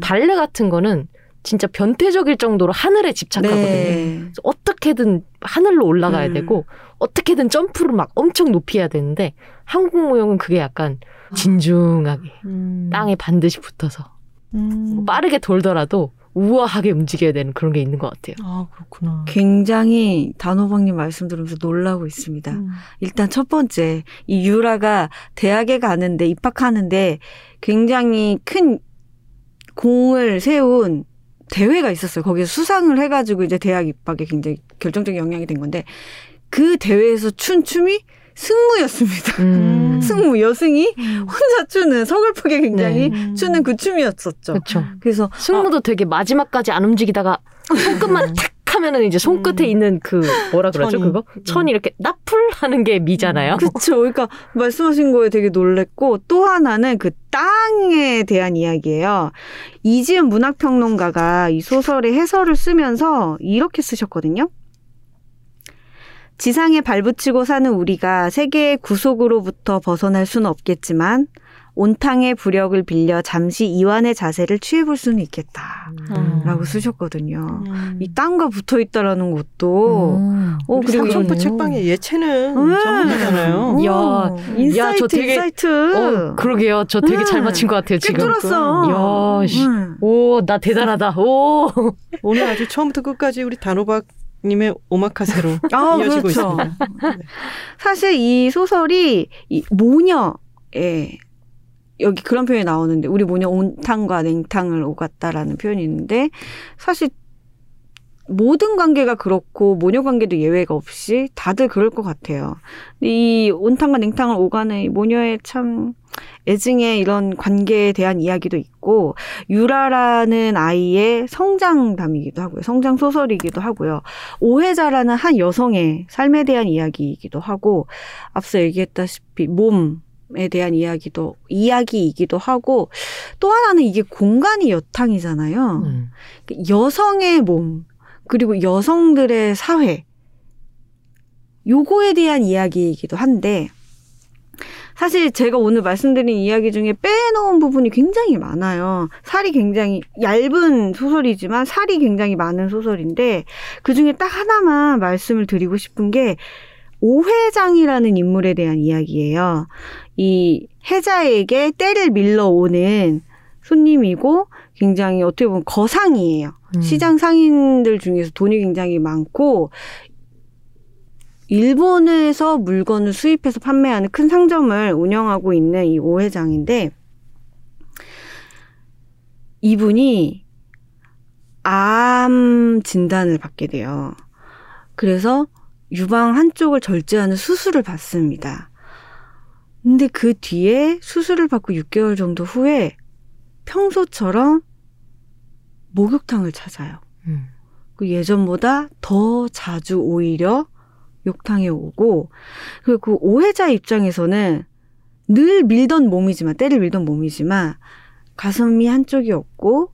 발레 같은 거는 진짜 변태적일 정도로 하늘에 집착하거든요. 네. 어떻게든 하늘로 올라가야 음. 되고 어떻게든 점프를 막 엄청 높이 해야 되는데 한국 무용은 그게 약간 진중하게 음. 땅에 반드시 붙어서 음. 뭐 빠르게 돌더라도 우아하게 움직여야 되는 그런 게 있는 것 같아요. 아 그렇구나. 굉장히 단호박님 말씀 들으면서 놀라고 있습니다. 음. 일단 첫 번째, 이 유라가 대학에 가는데, 입학하는데 굉장히 큰 공을 세운 대회가 있었어요. 거기서 수상을 해가지고 이제 대학 입학에 굉장히 결정적인 영향이 된 건데, 그 대회에서 춘 춤이 승무였습니다. 음. 승무, 여승이 혼자 추는, 서글프게 굉장히 네. 추는 그 춤이었었죠. 그렇죠. 그래서 승무도 되게 마지막까지 안 움직이다가 손끝만 탁 하면은 이제 손끝에 음. 있는 그 뭐라 그러죠 천이. 그거 천이 이렇게 나풀 하는 게 미잖아요. 그렇죠. 그러니까 말씀하신 거에 되게 놀랬고 또 하나는 그 땅에 대한 이야기예요. 이지은 문학평론가가 이 소설의 해설을 쓰면서 이렇게 쓰셨거든요. 지상에 발붙이고 사는 우리가 세계의 구속으로부터 벗어날 수는 없겠지만 온탕의 부력을 빌려 잠시 이완의 자세를 취해볼 수는 있겠다. 음. 라고 쓰셨거든요. 음. 이 땅과 붙어 있다라는 것도 음. 어 그리고 상정부 이거는- 책방의 예체는 음. 전문이잖아요. 야, 오, insight 야, 저 되게- insight. 어, 그러게요. 저 되게 잘 음. 맞힌 것 같아요, 꽤 지금. 뚫었어. 야, 씨. 음. 오, 나 대단하다. 오. 오늘 아주 처음부터 끝까지 우리 단호박 님의 오마카세로 아, 이어지고 그렇죠. 있습니다. 사실 이 소설이 이 모녀의 여기 그런 표현이 나오는데 우리 모녀 온탕과 냉탕을 오갔다라는 표현이 있는데 사실 모든 관계가 그렇고 모녀 관계도 예외가 없이 다들 그럴 것 같아요. 이 온탕과 냉탕을 오가는 이 모녀의 참 애증의 이런 관계에 대한 이야기도 있고 유라라는 아이의 성장담이기도 하고요. 성장 소설이기도 하고요. 오해자라는 한 여성의 삶에 대한 이야기이기도 하고 앞서 얘기했다시피 몸 에 대한 이야기도 이야기이기도 하고 또 하나는 이게 공간이 여탕이잖아요. 음. 여성의 몸 그리고 여성들의 사회 요거에 대한 이야기이기도 한데 사실 제가 오늘 말씀드린 이야기 중에 빼놓은 부분이 굉장히 많아요. 살이 굉장히 얇은 소설이지만 살이 굉장히 많은 소설인데 그 중에 딱 하나만 말씀을 드리고 싶은 게 오회장이라는 인물에 대한 이야기예요. 이 해자에게 때를 밀러오는 손님이고 굉장히 어떻게 보면 거상이에요. 음. 시장 상인들 중에서 돈이 굉장히 많고 일본에서 물건을 수입해서 판매하는 큰 상점을 운영하고 있는 이 오 회장인데 이분이 암 진단을 받게 돼요. 그래서 유방 한쪽을 절제하는 수술을 받습니다. 근데 그 뒤에 수술을 받고 6개월 정도 후에 평소처럼 목욕탕을 찾아요. 음. 그 예전보다 더 자주 오히려 욕탕에 오고 그리고 그 오해자 입장에서는 늘 밀던 몸이지만 때를 밀던 몸이지만 가슴이 한쪽이 없고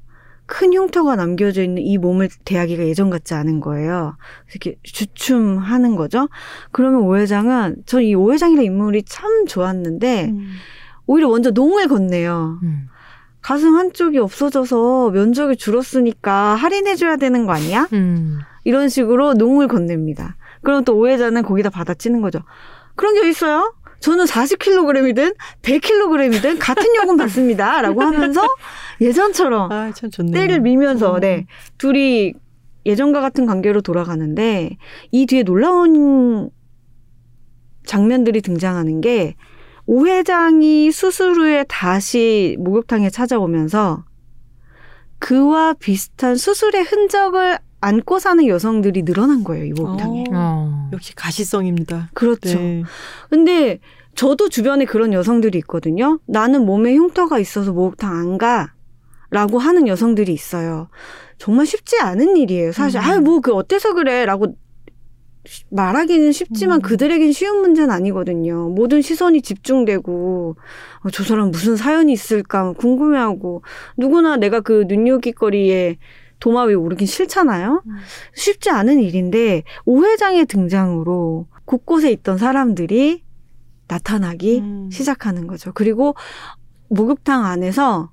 큰 흉터가 남겨져 있는 이 몸을 대하기가 예전 같지 않은 거예요. 이렇게 주춤하는 거죠. 그러면 오 회장은 전 이 오 회장이라는 인물이 참 좋았는데 음. 오히려 먼저 농을 건네요. 음. 가슴 한쪽이 없어져서 면적이 줄었으니까 할인해줘야 되는 거 아니야? 음. 이런 식으로 농을 건넵니다. 그럼 또 오해자는 거기다 받아치는 거죠. 그런 게 있어요? 저는 40kg이든 100kg이든 같은 요금 받습니다. 라고 하면서 예전처럼 아. 때를 밀면서 음. 네 둘이 예전과 같은 관계로 돌아가는데 이 뒤에 놀라운 장면들이 등장하는 게 오 회장이 수술 후에 다시 목욕탕에 찾아오면서 그와 비슷한 수술의 흔적을 안고 사는 여성들이 늘어난 거예요, 이 목욕탕에. 어. 어. 역시 가시성입니다. 그렇죠. 네. 근데 저도 주변에 그런 여성들이 있거든요. 나는 몸에 흉터가 있어서 목욕탕 안 가. 라고 하는 여성들이 있어요. 정말 쉽지 않은 일이에요. 사실, 음. 아유, 뭐, 그, 어때서 그래? 라고 말하기는 쉽지만 음. 그들에겐 쉬운 문제는 아니거든요. 모든 시선이 집중되고, 어, 저 사람 무슨 사연이 있을까 궁금해하고, 누구나 내가 그 눈요깃거리에 도마 위에 오르긴 싫잖아요? 음. 쉽지 않은 일인데, 오 회장의 등장으로 곳곳에 있던 사람들이 나타나기 음. 시작하는 거죠. 그리고 목욕탕 안에서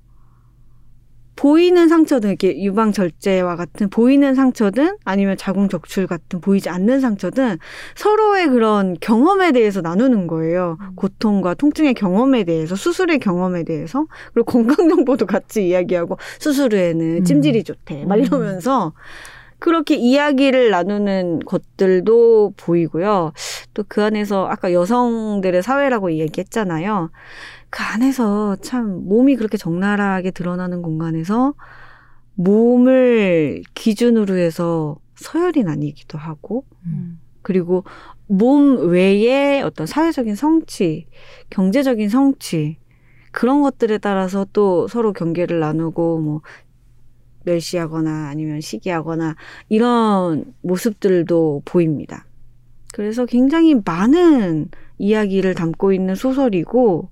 보이는 상처든 이렇게 유방 절제와 같은 보이는 상처든 아니면 자궁 적출 같은 보이지 않는 상처든 서로의 그런 경험에 대해서 나누는 거예요. 고통과 통증의 경험에 대해서 수술의 경험에 대해서 그리고 건강 정보도 같이 이야기하고 수술 후에는 음. 찜질이 좋대. 막 이러면서 그렇게 이야기를 나누는 것들도 보이고요. 또 그 안에서 아까 여성들의 사회라고 이야기했잖아요. 그 안에서 참 몸이 그렇게 적나라하게 드러나는 공간에서 몸을 기준으로 해서 서열이 나뉘기도 하고 그리고 몸 외에 어떤 사회적인 성취, 경제적인 성취 그런 것들에 따라서 또 서로 경계를 나누고 뭐 멸시하거나 아니면 시기하거나 이런 모습들도 보입니다. 그래서 굉장히 많은 이야기를 담고 있는 소설이고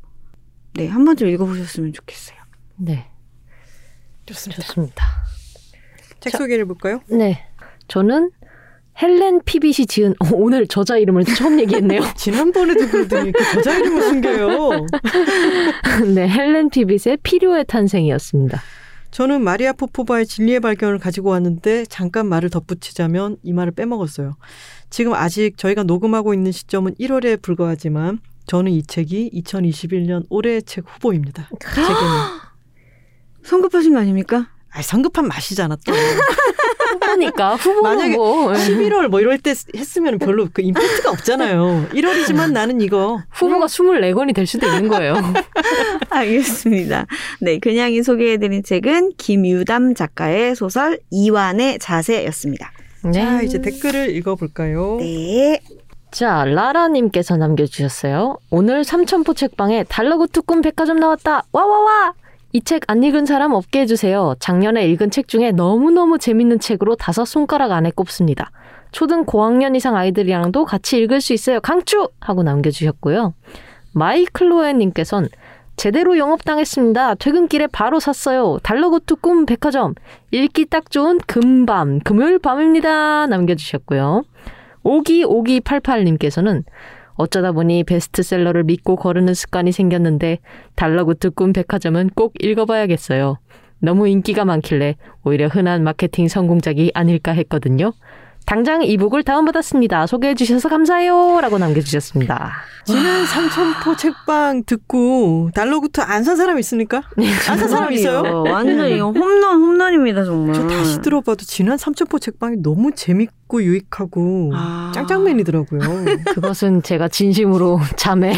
네, 한 번쯤 읽어보셨으면 좋겠어요. 네. 좋습니다. 좋습니다. 책 자. 소개를 해볼까요? 네. 저는 헬렌 피빗이 지은 어, 오늘 저자 이름을 처음 얘기했네요. 지난번에도 그러더니 그 저자 이름을 숨겨요. 네, 헬렌 피빗의 필요의 탄생이었습니다. 저는 마리아 포포바의 진리의 발견을 가지고 왔는데 잠깐 말을 덧붙이자면 이 말을 빼먹었어요. 지금 아직 저희가 녹음하고 있는 시점은 1월에 불과하지만 저는 이 책이 2021년 올해의 책 후보입니다. 제게는. 성급하신 거 아닙니까? 아, 성급한 맛이잖아 또. 후보니까 후보는 만약에 뭐 11월 뭐 이럴 때 했으면 별로 그 임팩트가 없잖아요. 1월이지만 나는 이거 후보가 24권이 될 수도 있는 거예요. 알겠습니다. 네, 그냥이 소개해드린 책은 김유담 작가의 소설 이완의 자세였습니다. 네. 자 이제 댓글을 읽어볼까요? 네. 자, 라라님께서 남겨주셨어요. 오늘 삼천포 책방에 달러구 특군 백화점 나왔다. 와와와! 이 책 안 읽은 사람 없게 해주세요. 작년에 읽은 책 중에 너무너무 재밌는 책으로 다섯 손가락 안에 꼽습니다. 초등 고학년 이상 아이들이랑도 같이 읽을 수 있어요. 강추! 하고 남겨주셨고요. 마이클로에님께선 제대로 영업당했습니다. 퇴근길에 바로 샀어요. 달러구 특군 백화점. 읽기 딱 좋은 금밤, 금요일 밤입니다. 남겨주셨고요. 오기오기팔팔님께서는 어쩌다 보니 베스트셀러를 믿고 거르는 습관이 생겼는데 달러구 특군 백화점은 꼭 읽어봐야겠어요. 너무 인기가 많길래 오히려 흔한 마케팅 성공작이 아닐까 했거든요. 당장 이북을 다운받았습니다. 소개해 주셔서 감사해요. 라고 남겨주셨습니다. 지난 삼천포 책방 듣고 달러구트 안 산 사람 있습니까? 안 산 사람 있어요? 완전 이거 홈런 홈런입니다 정말. 저 다시 들어봐도 지난 삼천포 책방이 너무 재밌고 유익하고 아. 짱짱맨이더라고요. 그것은 제가 진심으로 잠에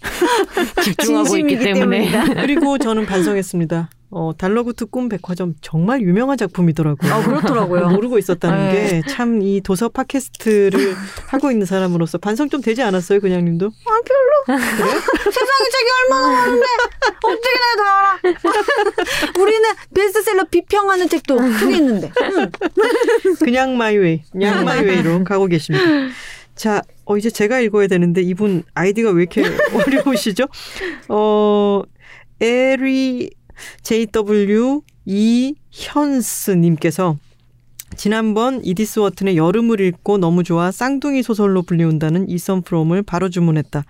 집중하고 있기 진심이기 때문에. 그리고 저는 반성했습니다. 어, 달러구트 꿈 백화점 정말 유명한 작품이더라고요. 아 그렇더라고요. 모르고 있었다는 네. 게참 이 도서 팟캐스트를 하고 있는 사람으로서 반성 좀 되지 않았어요, 그냥 님도? 아 별로. 세상에 책이 얼마나 많은데 어떻게 내가 다 알아? 우리는 베스트셀러 비평하는 책도 소개했는데. 응. 그냥 my way, 그냥 my way로 가고 계십니다. 자, 어, 이제 제가 읽어야 되는데 이분 아이디가 왜 이렇게 어려우시죠? 어, 에리 JW 이현스님께서 지난번 이디스 워튼의 여름을 읽고 너무 좋아 쌍둥이 소설로 불리운다는 이선 프롬을 바로 주문했다.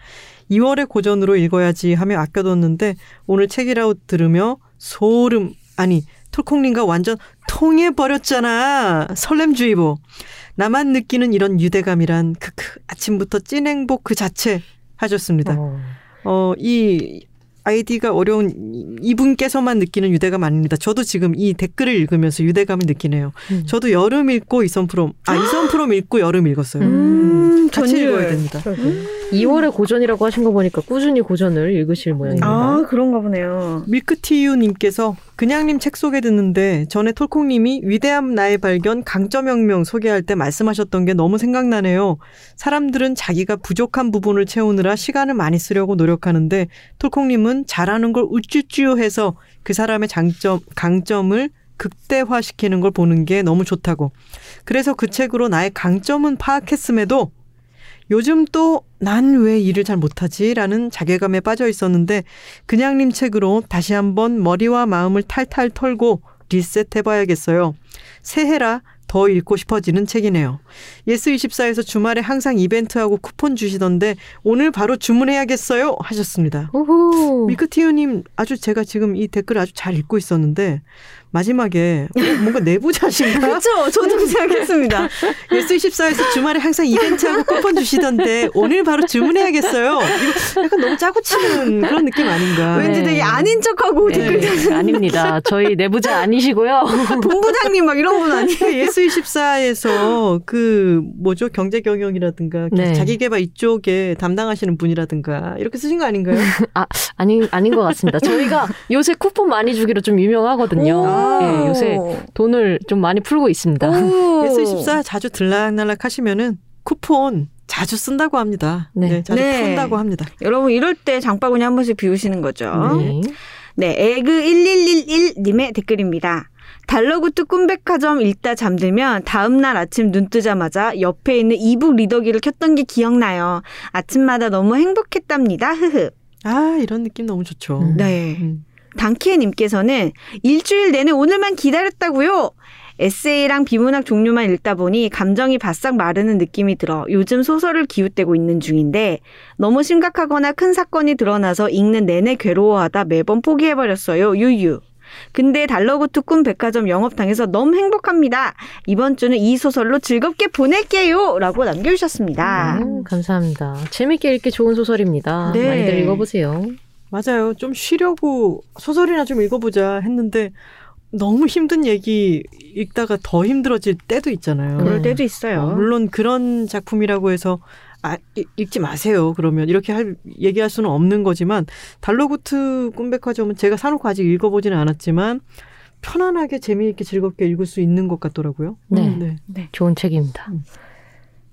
2월에 고전으로 읽어야지 하며 아껴뒀는데 오늘 책읽아웃 들으며 소름 아니 톨콩님과 완전 통해버렸잖아. 설렘주의보. 나만 느끼는 이런 유대감이란 크크 아침부터 찐 행복 그 자체 하셨습니다. 어. 어, 이 아이디가 어려운 이분께서만 느끼는 유대감 아닙니다. 저도 지금 이 댓글을 읽으면서 유대감을 느끼네요. 음. 저도 여름 읽고 이선 프롬, 아, 이선 프롬 읽고 여름 읽었어요. 음, 같이 전율. 읽어야 됩니다. 2월에 고전이라고 하신 거 보니까 꾸준히 고전을 읽으실 모양입니다. 아 그런가 보네요. 밀크티유님께서 그냥님 책 소개 듣는데 전에 톨콩님이 위대한 나의 발견 강점혁명 소개할 때 말씀하셨던 게 너무 생각나네요. 사람들은 자기가 부족한 부분을 채우느라 시간을 많이 쓰려고 노력하는데 톨콩님은 잘하는 걸 우쭈쭈 해서 그 사람의 장점 강점을 극대화시키는 걸 보는 게 너무 좋다고. 그래서 그 책으로 나의 강점은 파악했음에도 요즘 또 난 왜 일을 잘 못하지? 라는 자괴감에 빠져 있었는데 그냥님 책으로 다시 한번 머리와 마음을 탈탈 털고 리셋해봐야겠어요. 새해라 더 읽고 싶어지는 책이네요. 예스24에서 주말에 항상 이벤트하고 쿠폰 주시던데 오늘 바로 주문해야겠어요 하셨습니다. 밀크티유님 아주 제가 지금 이 댓글 아주 잘 읽고 있었는데 마지막에 어, 뭔가 내부자신가? 그렇죠. 저도 그 생각했습니다. 예스24에서 주말에 항상 이벤트하고 쿠폰 주시던데 오늘 바로 주문해야겠어요. 이거 약간 너무 짜고 치는 그런 느낌 아닌가? 왠지 네. 되게 아닌 척하고 댓글 네, 아닙니다. 저희 내부자 아니시고요. 본부장님 막 이런 분 아니에요? 예스24에서 그 뭐죠 경제 경영이라든가 네. 자기 개발 이쪽에 담당하시는 분이라든가 이렇게 쓰신 거 아닌가요? 아, 아닌, 아닌 것 같습니다. 저희가 요새 쿠폰 많이 주기로 좀 유명하거든요. 아. 예, 요새 돈을 좀 많이 풀고 있습니다. 오. 예스24 자주 들락날락 하시면은 쿠폰 자주 쓴다고 합니다. 네. 네, 자주 네. 푼다고 합니다. 여러분 이럴 때 장바구니 한 번씩 비우시는 거죠. 네. 네, 에그 1111님의 댓글입니다. 달러구트 꿈백화점 읽다 잠들면 다음날 아침 눈 뜨자마자 옆에 있는 e-book reader기를 켰던 게 기억나요. 아침마다 너무 행복했답니다. 흐흐. 아 이런 느낌 너무 좋죠. 음. 네. 음. 당키애님께서는 일주일 내내 오늘만 기다렸다고요. 에세이랑 비문학 종류만 읽다 보니 감정이 바싹 마르는 느낌이 들어 요즘 소설을 기웃대고 있는 중인데 너무 심각하거나 큰 사건이 드러나서 읽는 내내 괴로워하다 매번 포기해버렸어요. 유유. 근데 달러구트 꿈 백화점 영업당해서 너무 행복합니다. 이번 주는 이 소설로 즐겁게 보낼게요. 라고 남겨주셨습니다. 음, 감사합니다. 재밌게 읽기 좋은 소설입니다. 네. 많이들 읽어보세요. 맞아요. 좀 쉬려고 소설이나 좀 읽어보자 했는데 너무 힘든 얘기 읽다가 더 힘들어질 때도 있잖아요. 그럴 네. 때도 있어요. 어, 물론 그런 작품이라고 해서 아, 이- 읽지 마세요. 그러면 이렇게 할 얘기할 수는 없는 거지만 달러구트 꿈백화점은 제가 사놓고 아직 읽어보지는 않았지만 편안하게 재미있게 즐겁게 읽을 수 있는 것 같더라고요. 네. 네. 좋은 책입니다. 음.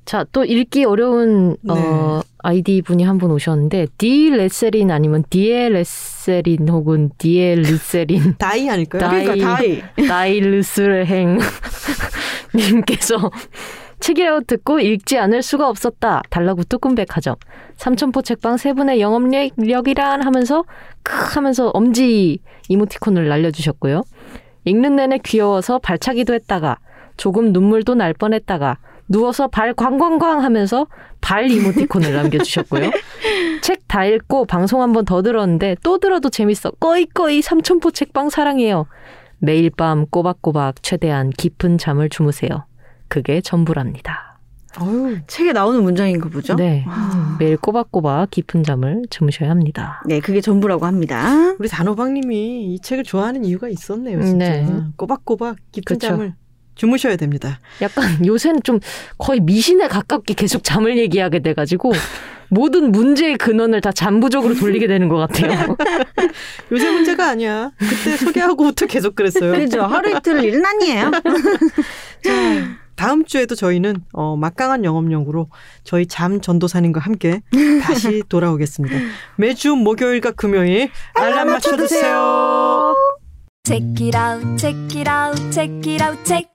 자, 또 읽기 어려운 네. 어, 아이디 분이 한 분 오셨는데 디 레세린 아니면 디에 레세린 혹은 디에 르세린 다이 아닐까요? 다이. 그러니까 다이. 나일르스행 님께서 책이라고 듣고 읽지 않을 수가 없었다. 달라구 꿈백화점. 삼천포 책방 세 분의 영업력이란 하면서 크 하면서 엄지 이모티콘을 날려주셨고요. 읽는 내내 귀여워서 발차기도 했다가 조금 눈물도 날 뻔했다가 누워서 발 광광광 하면서 발 이모티콘을 남겨주셨고요. 책 다 읽고 방송 한 번 더 들었는데 또 들어도 재밌어. 꺼이꺼이 삼천포 책방 사랑해요. 매일 밤 꼬박꼬박 최대한 깊은 잠을 주무세요. 그게 전부랍니다. 어휴, 책에 나오는 문장인가 보죠? 네. 와. 매일 꼬박꼬박 깊은 잠을 주무셔야 합니다. 네, 그게 전부라고 합니다. 우리 단호박님이 이 책을 좋아하는 이유가 있었네요. 진짜 네. 꼬박꼬박 깊은 그쵸. 잠을 주무셔야 됩니다. 약간 요새는 좀 거의 미신에 가깝게 계속 잠을 얘기하게 돼가지고 모든 문제의 근원을 다 잠 부족으로 돌리게 되는 것 같아요. 요새 문제가 아니야. 그때 소개하고부터 계속 그랬어요. 그죠? 하루 이틀 일은 아니에요. 다음 주에도 저희는 어, 막강한 영업력으로 저희 잠 전도사님과 함께 다시 돌아오겠습니다. 매주 목요일과 금요일 알람 맞춰주세요. Check it out, check it out, check it out, check